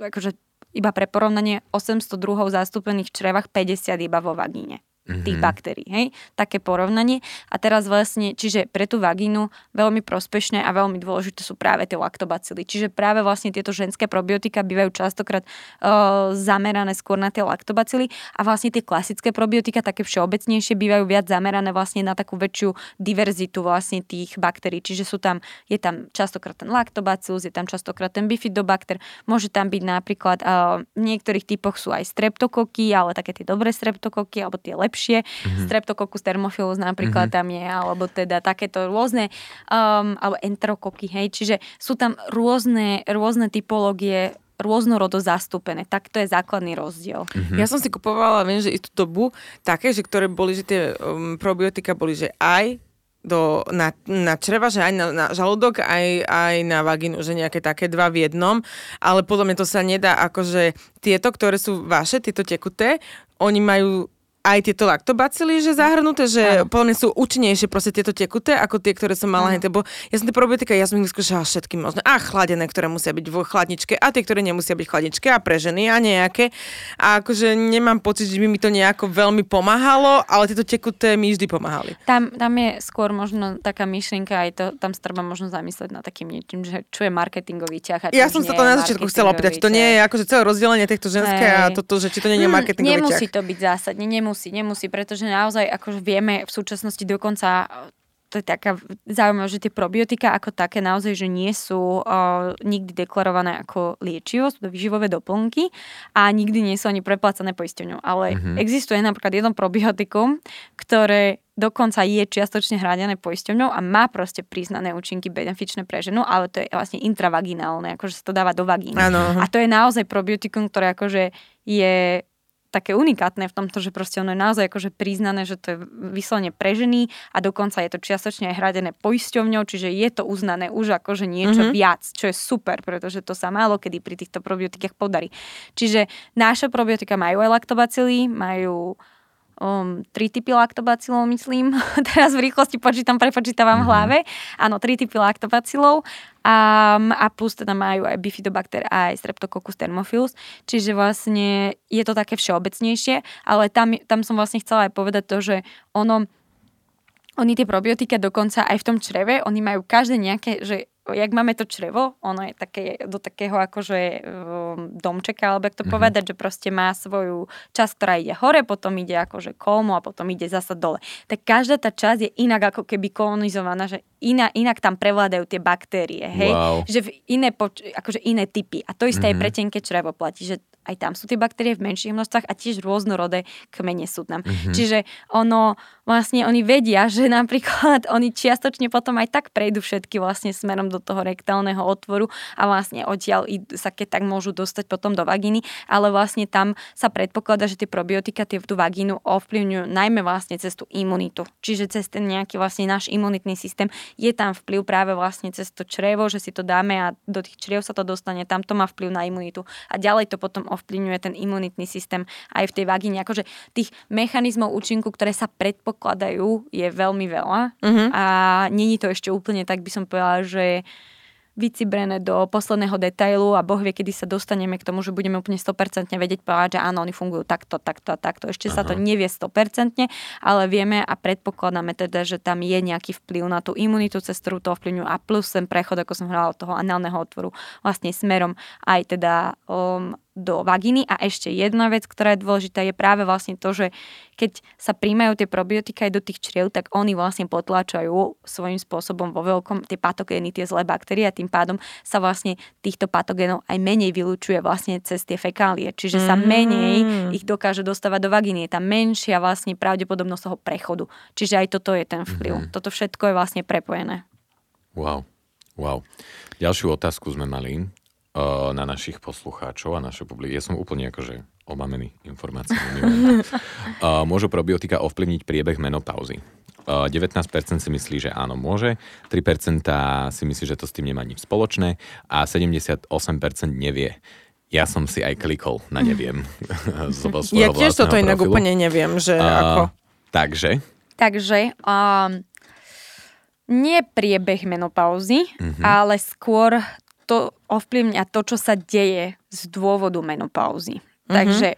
akože iba pre porovnanie 800 druhov zastúpených v črevách, 50 iba vo vagíne. Mm-hmm. tých baktérií. Hej? Také porovnanie. A teraz vlastne, čiže pre tú vagínu veľmi prospešné a veľmi dôležité sú práve tie laktobacily. Čiže práve vlastne tieto ženské probiotika bývajú častokrát uh, zamerané skôr na tie laktobacily a vlastne tie klasické probiotika, také všeobecnejšie, bývajú viac zamerané vlastne na takú väčšiu diverzitu vlastne tých baktérií. Čiže sú tam, je tam častokrát ten laktobacillus, je tam častokrát ten bifidobakter, môže tam byť napríklad, uh, v niektorých typoch sú aj streptokoky, ale také tie dobré streptokoky, alebo tie lepšie lepšie. Mm-hmm. Streptococcus thermophilus napríklad mm-hmm. tam je, alebo teda takéto rôzne, um, alebo enterokoky, hej. Čiže sú tam rôzne, rôzne typológie rôznorodo zastúpené. Tak to je základný rozdiel. Mm-hmm. Ja som si kupovala, viem, že istú dobu také, že ktoré boli, že tie um, probiotika boli, že aj do, na, na čreva, že aj na, na žalúdok, aj, aj na vagínu, že nejaké také dva v jednom, ale podľa mňa to sa nedá, akože tieto, ktoré sú vaše, tieto tekuté, oni majú aj tieto laktobacily, že zahrnuté, že podľa mňa sú účinnejšie proste tieto tekuté, ako tie, ktoré som mala hneď, lebo ja som tie probiotika, ja som ich vyskúšala všetky možné. A chladené, ktoré musia byť v chladničke a tie, ktoré nemusia byť v chladničke a pre ženy a nejaké. A akože nemám pocit, že by mi to nejako veľmi pomáhalo, ale tieto tekuté mi vždy pomáhali. Tam, tam je skôr možno taká myšlienka, aj to tam sa treba možno zamyslieť na takým niečím, že čo je marketingový ťah. ja som sa to na začiatku chcela opýtať, to nie je akože celé rozdelenie týchto ženské a toto, že či to nie je hm, marketingový ťah. Nemusí to byť zásadne, nemusí nemusí, nemusí, pretože naozaj akože vieme v súčasnosti dokonca to je taká zaujímavé, že tie probiotika ako také naozaj, že nie sú uh, nikdy deklarované ako liečivo, sú to výživové doplnky a nikdy nie sú ani preplácané poisťovňou. Ale mm-hmm. existuje napríklad jedno probiotikum, ktoré dokonca je čiastočne hradené poisťovňou a má proste priznané účinky benefičné pre ženu, ale to je vlastne intravaginálne, akože sa to dáva do vagíny. Ano. A to je naozaj probiotikum, ktoré akože je také unikátne v tomto, že proste ono je naozaj akože priznané, že to je vyslovene pre ženy a dokonca je to čiastočne aj hradené poisťovňou, čiže je to uznané už akože niečo mm-hmm. viac, čo je super, pretože to sa málo kedy pri týchto probiotikách podarí. Čiže naše probiotika majú aj laktobacily, majú um, tri typy laktobacilov, myslím. [laughs] Teraz v rýchlosti počítam, prepočítavam mm-hmm. v hlave. Áno, tri typy laktobacilov. A, a plus teda majú aj bifidobakter a aj streptococcus thermophilus. Čiže vlastne je to také všeobecnejšie, ale tam, tam som vlastne chcela aj povedať to, že ono oni tie probiotika dokonca aj v tom čreve, oni majú každé nejaké, že jak máme to črevo, ono je také, do takého akože um, domčeka, alebo jak to mm-hmm. povedať, že proste má svoju časť, ktorá ide hore, potom ide akože kolmo a potom ide zasa dole. Tak každá tá časť je inak ako keby kolonizovaná, že iná, inak tam prevládajú tie baktérie, hej? Wow. Že v iné, poč- akože iné typy. A to isté mm-hmm. aj pre tenké črevo platí, že aj tam sú tie baktérie v menších množstvách a tiež rôznorodé kmene sú tam. Mm-hmm. Čiže ono, vlastne oni vedia, že napríklad [laughs] oni čiastočne potom aj tak prejdú všetky vlastne smerom do toho rektálneho otvoru a vlastne odtiaľ sa keď tak môžu dostať potom do vagíny, ale vlastne tam sa predpokladá, že tie probiotika tie tú vagínu ovplyvňujú najmä vlastne cez tú imunitu. Čiže cez ten nejaký vlastne náš imunitný systém je tam vplyv práve vlastne cez to črevo, že si to dáme a do tých čriev sa to dostane, tam to má vplyv na imunitu a ďalej to potom ovplyvňuje ten imunitný systém aj v tej vagíne. Akože tých mechanizmov účinku, ktoré sa predpokladajú, je veľmi veľa uh-huh. a není to ešte úplne tak, by som povedala, že vycibrené do posledného detailu a Boh vie, kedy sa dostaneme k tomu, že budeme úplne 100% vedieť povedať, že áno, oni fungujú takto, takto a takto. Ešte Aha. sa to nevie 100%, ale vieme a predpokladáme teda, že tam je nejaký vplyv na tú imunitu, cez ktorú to ovplyvňujú a plus ten prechod, ako som hovorila, od toho análneho otvoru vlastne smerom aj teda um, do vagíny. A ešte jedna vec, ktorá je dôležitá, je práve vlastne to, že keď sa príjmajú tie probiotika aj do tých čriev, tak oni vlastne potláčajú svojím spôsobom vo veľkom tie patogény, tie zlé baktérie a tým pádom sa vlastne týchto patogénov aj menej vylúčuje vlastne cez tie fekálie. Čiže sa menej mm. ich dokáže dostávať do vagíny. Je tam menšia vlastne pravdepodobnosť toho prechodu. Čiže aj toto je ten vplyv. Mm. Toto všetko je vlastne prepojené. Wow. Wow. Ďalšiu otázku sme mali na našich poslucháčov a naše publiky. Ja som úplne akože omamený informáciami. [laughs] uh, môžu probiotika ovplyvniť priebeh menopauzy? Uh, 19% si myslí, že áno, môže, 3% si myslí, že to s tým nemá nič spoločné a 78% nevie. Ja som si aj klikol na neviem. [laughs] [laughs] ja tiež toto inak úplne neviem, že uh, ako... Takže? Takže um, nie priebeh menopauzy, uh-huh. ale skôr to ovplyvňa to, čo sa deje z dôvodu menopauzy. Mm-hmm. Takže...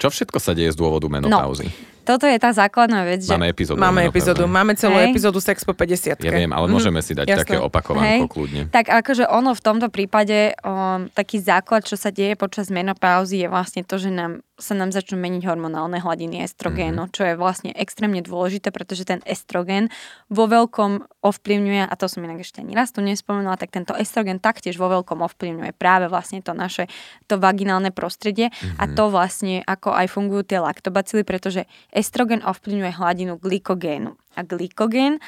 Čo všetko sa deje z dôvodu menopauzy? No, toto je tá základná vec. Že... Máme epizódu. Máme epizódu, máme celú hey. epizódu Sex po 50. Ja viem, ale môžeme si dať Jasne. také opakovanko hey. kľudne. Tak akože ono v tomto prípade, um, taký základ, čo sa deje počas menopauzy je vlastne to, že nám sa nám začnú meniť hormonálne hladiny estrogénu, mm-hmm. čo je vlastne extrémne dôležité, pretože ten estrogén vo veľkom ovplyvňuje, a to som inak ešte ani raz tu nespomenula, tak tento estrogén taktiež vo veľkom ovplyvňuje práve vlastne to naše, to vaginálne prostredie mm-hmm. a mhm. to vlastne, ako aj fungujú tie laktobacily, pretože estrogen ovplyvňuje hladinu glykogénu. A glykogén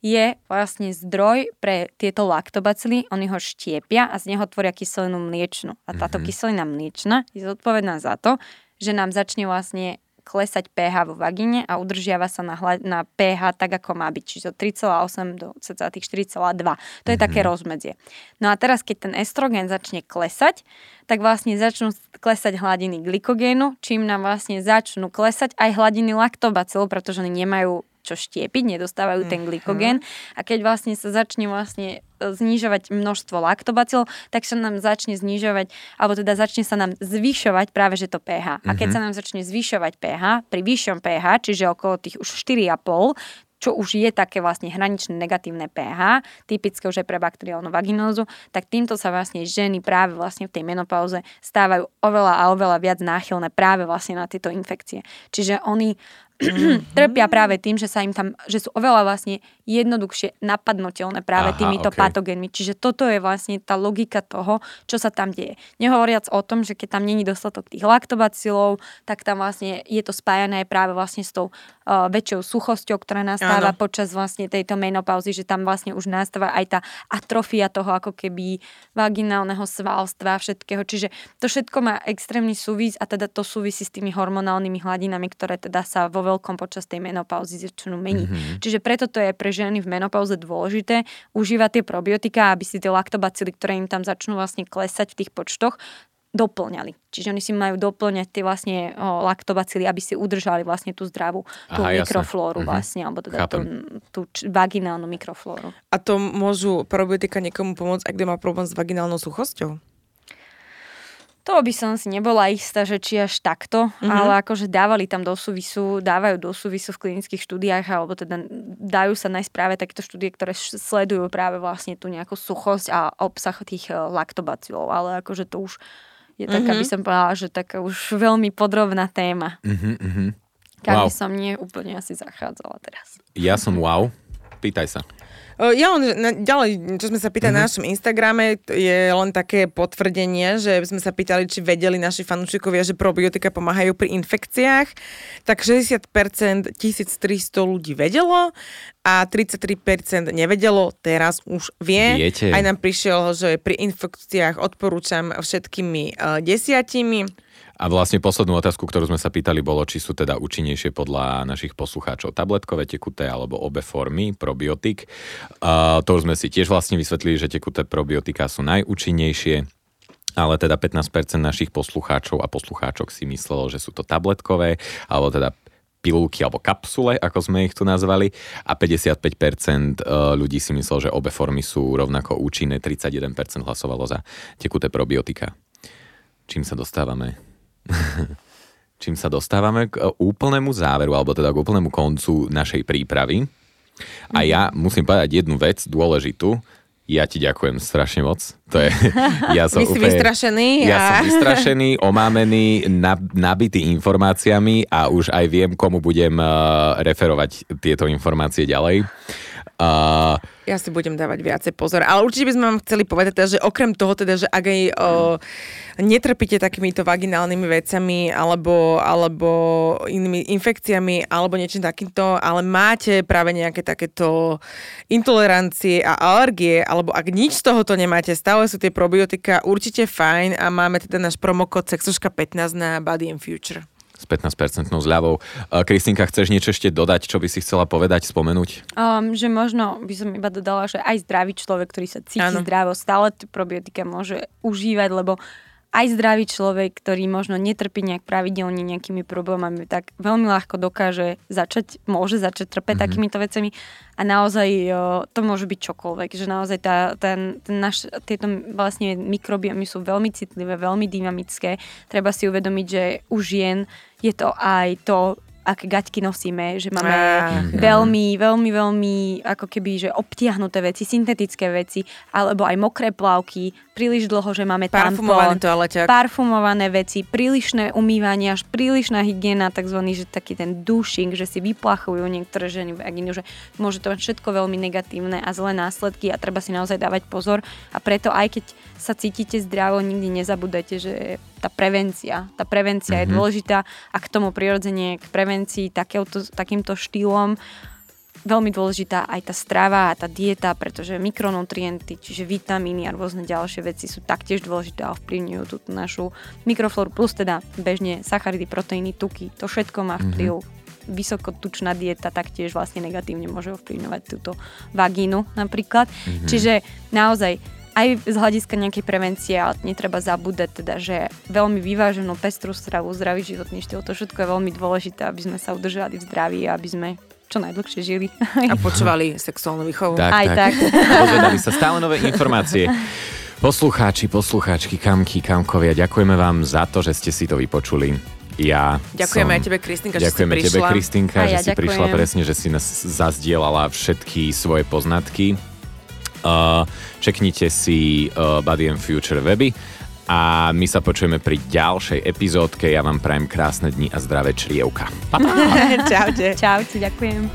je vlastne zdroj pre tieto laktobacily, oni ho štiepia a z neho tvoria kyselinu mliečnu. A táto mm-hmm. kyselina mliečna je zodpovedná za to, že nám začne vlastne klesať pH vo vagíne a udržiava sa na, hla, na pH tak, ako má byť, čiže od 3,8 do cca tých 4,2. To je mm-hmm. také rozmedzie. No a teraz, keď ten estrogen začne klesať, tak vlastne začnú klesať hladiny glykogénu, čím nám vlastne začnú klesať aj hladiny laktobacilov, pretože oni nemajú čo štiepiť, nedostávajú ten mhm. glykogén a keď vlastne sa začne vlastne znižovať množstvo laktobacil, tak sa nám začne znižovať, alebo teda začne sa nám zvyšovať práve že to pH. A keď mhm. sa nám začne zvyšovať pH, pri vyššom pH, čiže okolo tých už 4,5, čo už je také vlastne hraničné negatívne pH, typické už aj pre bakteriálnu vaginózu, tak týmto sa vlastne ženy práve vlastne v tej menopauze stávajú oveľa a oveľa viac náchylné práve vlastne na tieto infekcie. Čiže oni. [clears throat] trpia práve tým, že sa im tam, že sú oveľa vlastne jednoduchšie napadnutelné práve Aha, týmito okay. patogénmi. Čiže toto je vlastne tá logika toho, čo sa tam deje. Nehovoriac o tom, že keď tam není dostatok tých laktobacilov, tak tam vlastne je to spájané práve vlastne s tou uh, väčšou suchosťou, ktorá nastáva ano. počas vlastne tejto menopauzy, že tam vlastne už nastáva aj tá atrofia toho ako keby vaginálneho svalstva, všetkého. Čiže to všetko má extrémny súvis a teda to súvisí s tými hormonálnymi hladinami, ktoré teda sa vo veľkom počas tej menopauzy začnú meniť. Mm-hmm. Čiže preto to je pre ženy v menopauze dôležité užívať tie probiotika, aby si tie laktobacily, ktoré im tam začnú vlastne klesať v tých počtoch, doplňali. Čiže oni si majú doplňať tie vlastne o, laktobacily, aby si udržali vlastne tú zdravú tú Aha, mikroflóru mm-hmm. vlastne, alebo teda tú, tú č- vaginálnu mikroflóru. A to môžu probiotika niekomu pomôcť, ak má problém s vaginálnou suchosťou? To by som si nebola istá, že či až takto, mm-hmm. ale akože dávali tam do súvisu, dávajú do súvisu v klinických štúdiách, alebo teda dajú sa nájsť práve takéto štúdie, ktoré sledujú práve vlastne tú nejakú suchosť a obsah tých e, laktobacilov, ale akože to už je mm-hmm. taká, by som povedala, že taká už veľmi podrobná téma. Mm-hmm. Kam wow. by som nie úplne asi zachádzala teraz. Ja som wow. Pýtaj sa. Ja len ďalej, čo sme sa pýtali uh-huh. na mhm. našom Instagrame, je len také potvrdenie, že sme sa pýtali, či vedeli naši fanúšikovia, že probiotika pomáhajú pri infekciách. Tak 60% 1300 ľudí vedelo a 33% nevedelo, teraz už vie. Viete. Aj nám prišiel, že pri infekciách odporúčam všetkými uh, desiatimi. A vlastne poslednú otázku, ktorú sme sa pýtali, bolo, či sú teda účinnejšie podľa našich poslucháčov tabletkové, tekuté alebo obe formy probiotik. Uh, to už sme si tiež vlastne vysvetlili, že tekuté probiotika sú najúčinnejšie ale teda 15% našich poslucháčov a poslucháčok si myslelo, že sú to tabletkové, alebo teda pilulky alebo kapsule, ako sme ich tu nazvali a 55% ľudí si myslelo, že obe formy sú rovnako účinné, 31% hlasovalo za tekuté probiotika. Čím sa dostávame [laughs] čím sa dostávame k e, úplnému záveru, alebo teda k úplnému koncu našej prípravy. A ja musím povedať jednu vec dôležitú. Ja ti ďakujem strašne moc. To je, [laughs] ja som úplne, vystrašený. Ja a... som vystrašený, [laughs] omámený, nabitý informáciami a už aj viem, komu budem uh, referovať tieto informácie ďalej. Uh, ja si budem dávať viacej pozor. Ale určite by sme vám chceli povedať, teda, že okrem toho, teda, že ak aj o, netrpíte takýmito vaginálnymi vecami alebo, alebo inými infekciami alebo niečím takýmto, ale máte práve nejaké takéto intolerancie a alergie, alebo ak nič z tohoto nemáte, stále sú tie probiotika určite fajn a máme teda náš promokód sexoška 15 na Body and Future s 15% zľavou. Kristýnka, chceš niečo ešte dodať, čo by si chcela povedať, spomenúť? Um, že možno by som iba dodala, že aj zdravý človek, ktorý sa cíti ano. zdravo, stále probiotika môže užívať, lebo aj zdravý človek, ktorý možno netrpí nejak pravidelne nejakými problémami, tak veľmi ľahko dokáže začať, môže začať trpeť mm-hmm. takýmito vecami a naozaj to môže byť čokoľvek, že naozaj tá, ten, ten naš, tieto vlastne mikrobiomy sú veľmi citlivé, veľmi dynamické. Treba si uvedomiť, že u žien je to aj to, aké gaťky nosíme, že máme mm-hmm. veľmi, veľmi, veľmi ako keby, že obtiahnuté veci, syntetické veci, alebo aj mokré plavky, príliš dlho, že máme Parfumovaný toaleťak. parfumované veci, prílišné umývanie, až prílišná hygiena, takzvaný, že taký ten dušing, že si vyplachujú niektoré ženy vagínu, že môže to mať všetko veľmi negatívne a zlé následky a treba si naozaj dávať pozor a preto aj keď sa cítite zdravo, nikdy nezabudajte, že tá prevencia, tá prevencia mm-hmm. je mhm. dôležitá a k tomu prirodzene k prevencii takýmto, takýmto štýlom veľmi dôležitá aj tá strava a tá dieta, pretože mikronutrienty, čiže vitamíny a rôzne ďalšie veci sú taktiež dôležité a ovplyvňujú tú našu mikroflóru, plus teda bežne sacharidy, proteíny, tuky. To všetko má vplyv. Mm-hmm vysokotučná dieta taktiež vlastne negatívne môže ovplyvňovať túto vagínu napríklad. Mm-hmm. Čiže naozaj aj z hľadiska nejakej prevencie, ale netreba zabúdať teda, že veľmi vyváženú pestrú stravu, zdravý životný štýl, to všetko je veľmi dôležité, aby sme sa udržali v zdraví a aby sme čo najdlhšie žili. A počúvali sexuálnu výchovu. Tak, Aj tak. tak. [laughs] Dozvedali sa stále nové informácie. Poslucháči, poslucháčky, kamky, kamkovia, ďakujeme vám za to, že ste si to vypočuli. Ja Ďakujeme som... aj tebe, Kristinka, že Ďakujeme si prišla. tebe, Kristinka, ja že si ďakujem. prišla presne, že si nás zazdielala všetky svoje poznatky. Uh, čeknite si uh, Body and Future weby a my sa počujeme pri ďalšej epizódke. Ja vám prajem krásne dni a zdravé črievka. Pa, pa. [laughs] Čaute. Čaute, ďakujem.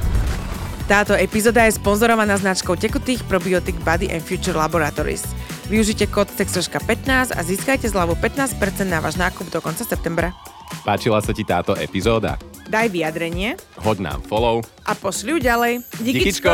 Táto epizóda je sponzorovaná značkou tekutých probiotik Body and Future Laboratories. Využite kód SEXROŠKA15 a získajte zľavu 15% na váš nákup do konca septembra. Páčila sa ti táto epizóda? Daj vyjadrenie Hoď nám follow. a pošli ju ďalej. Díkičko. Díkičko.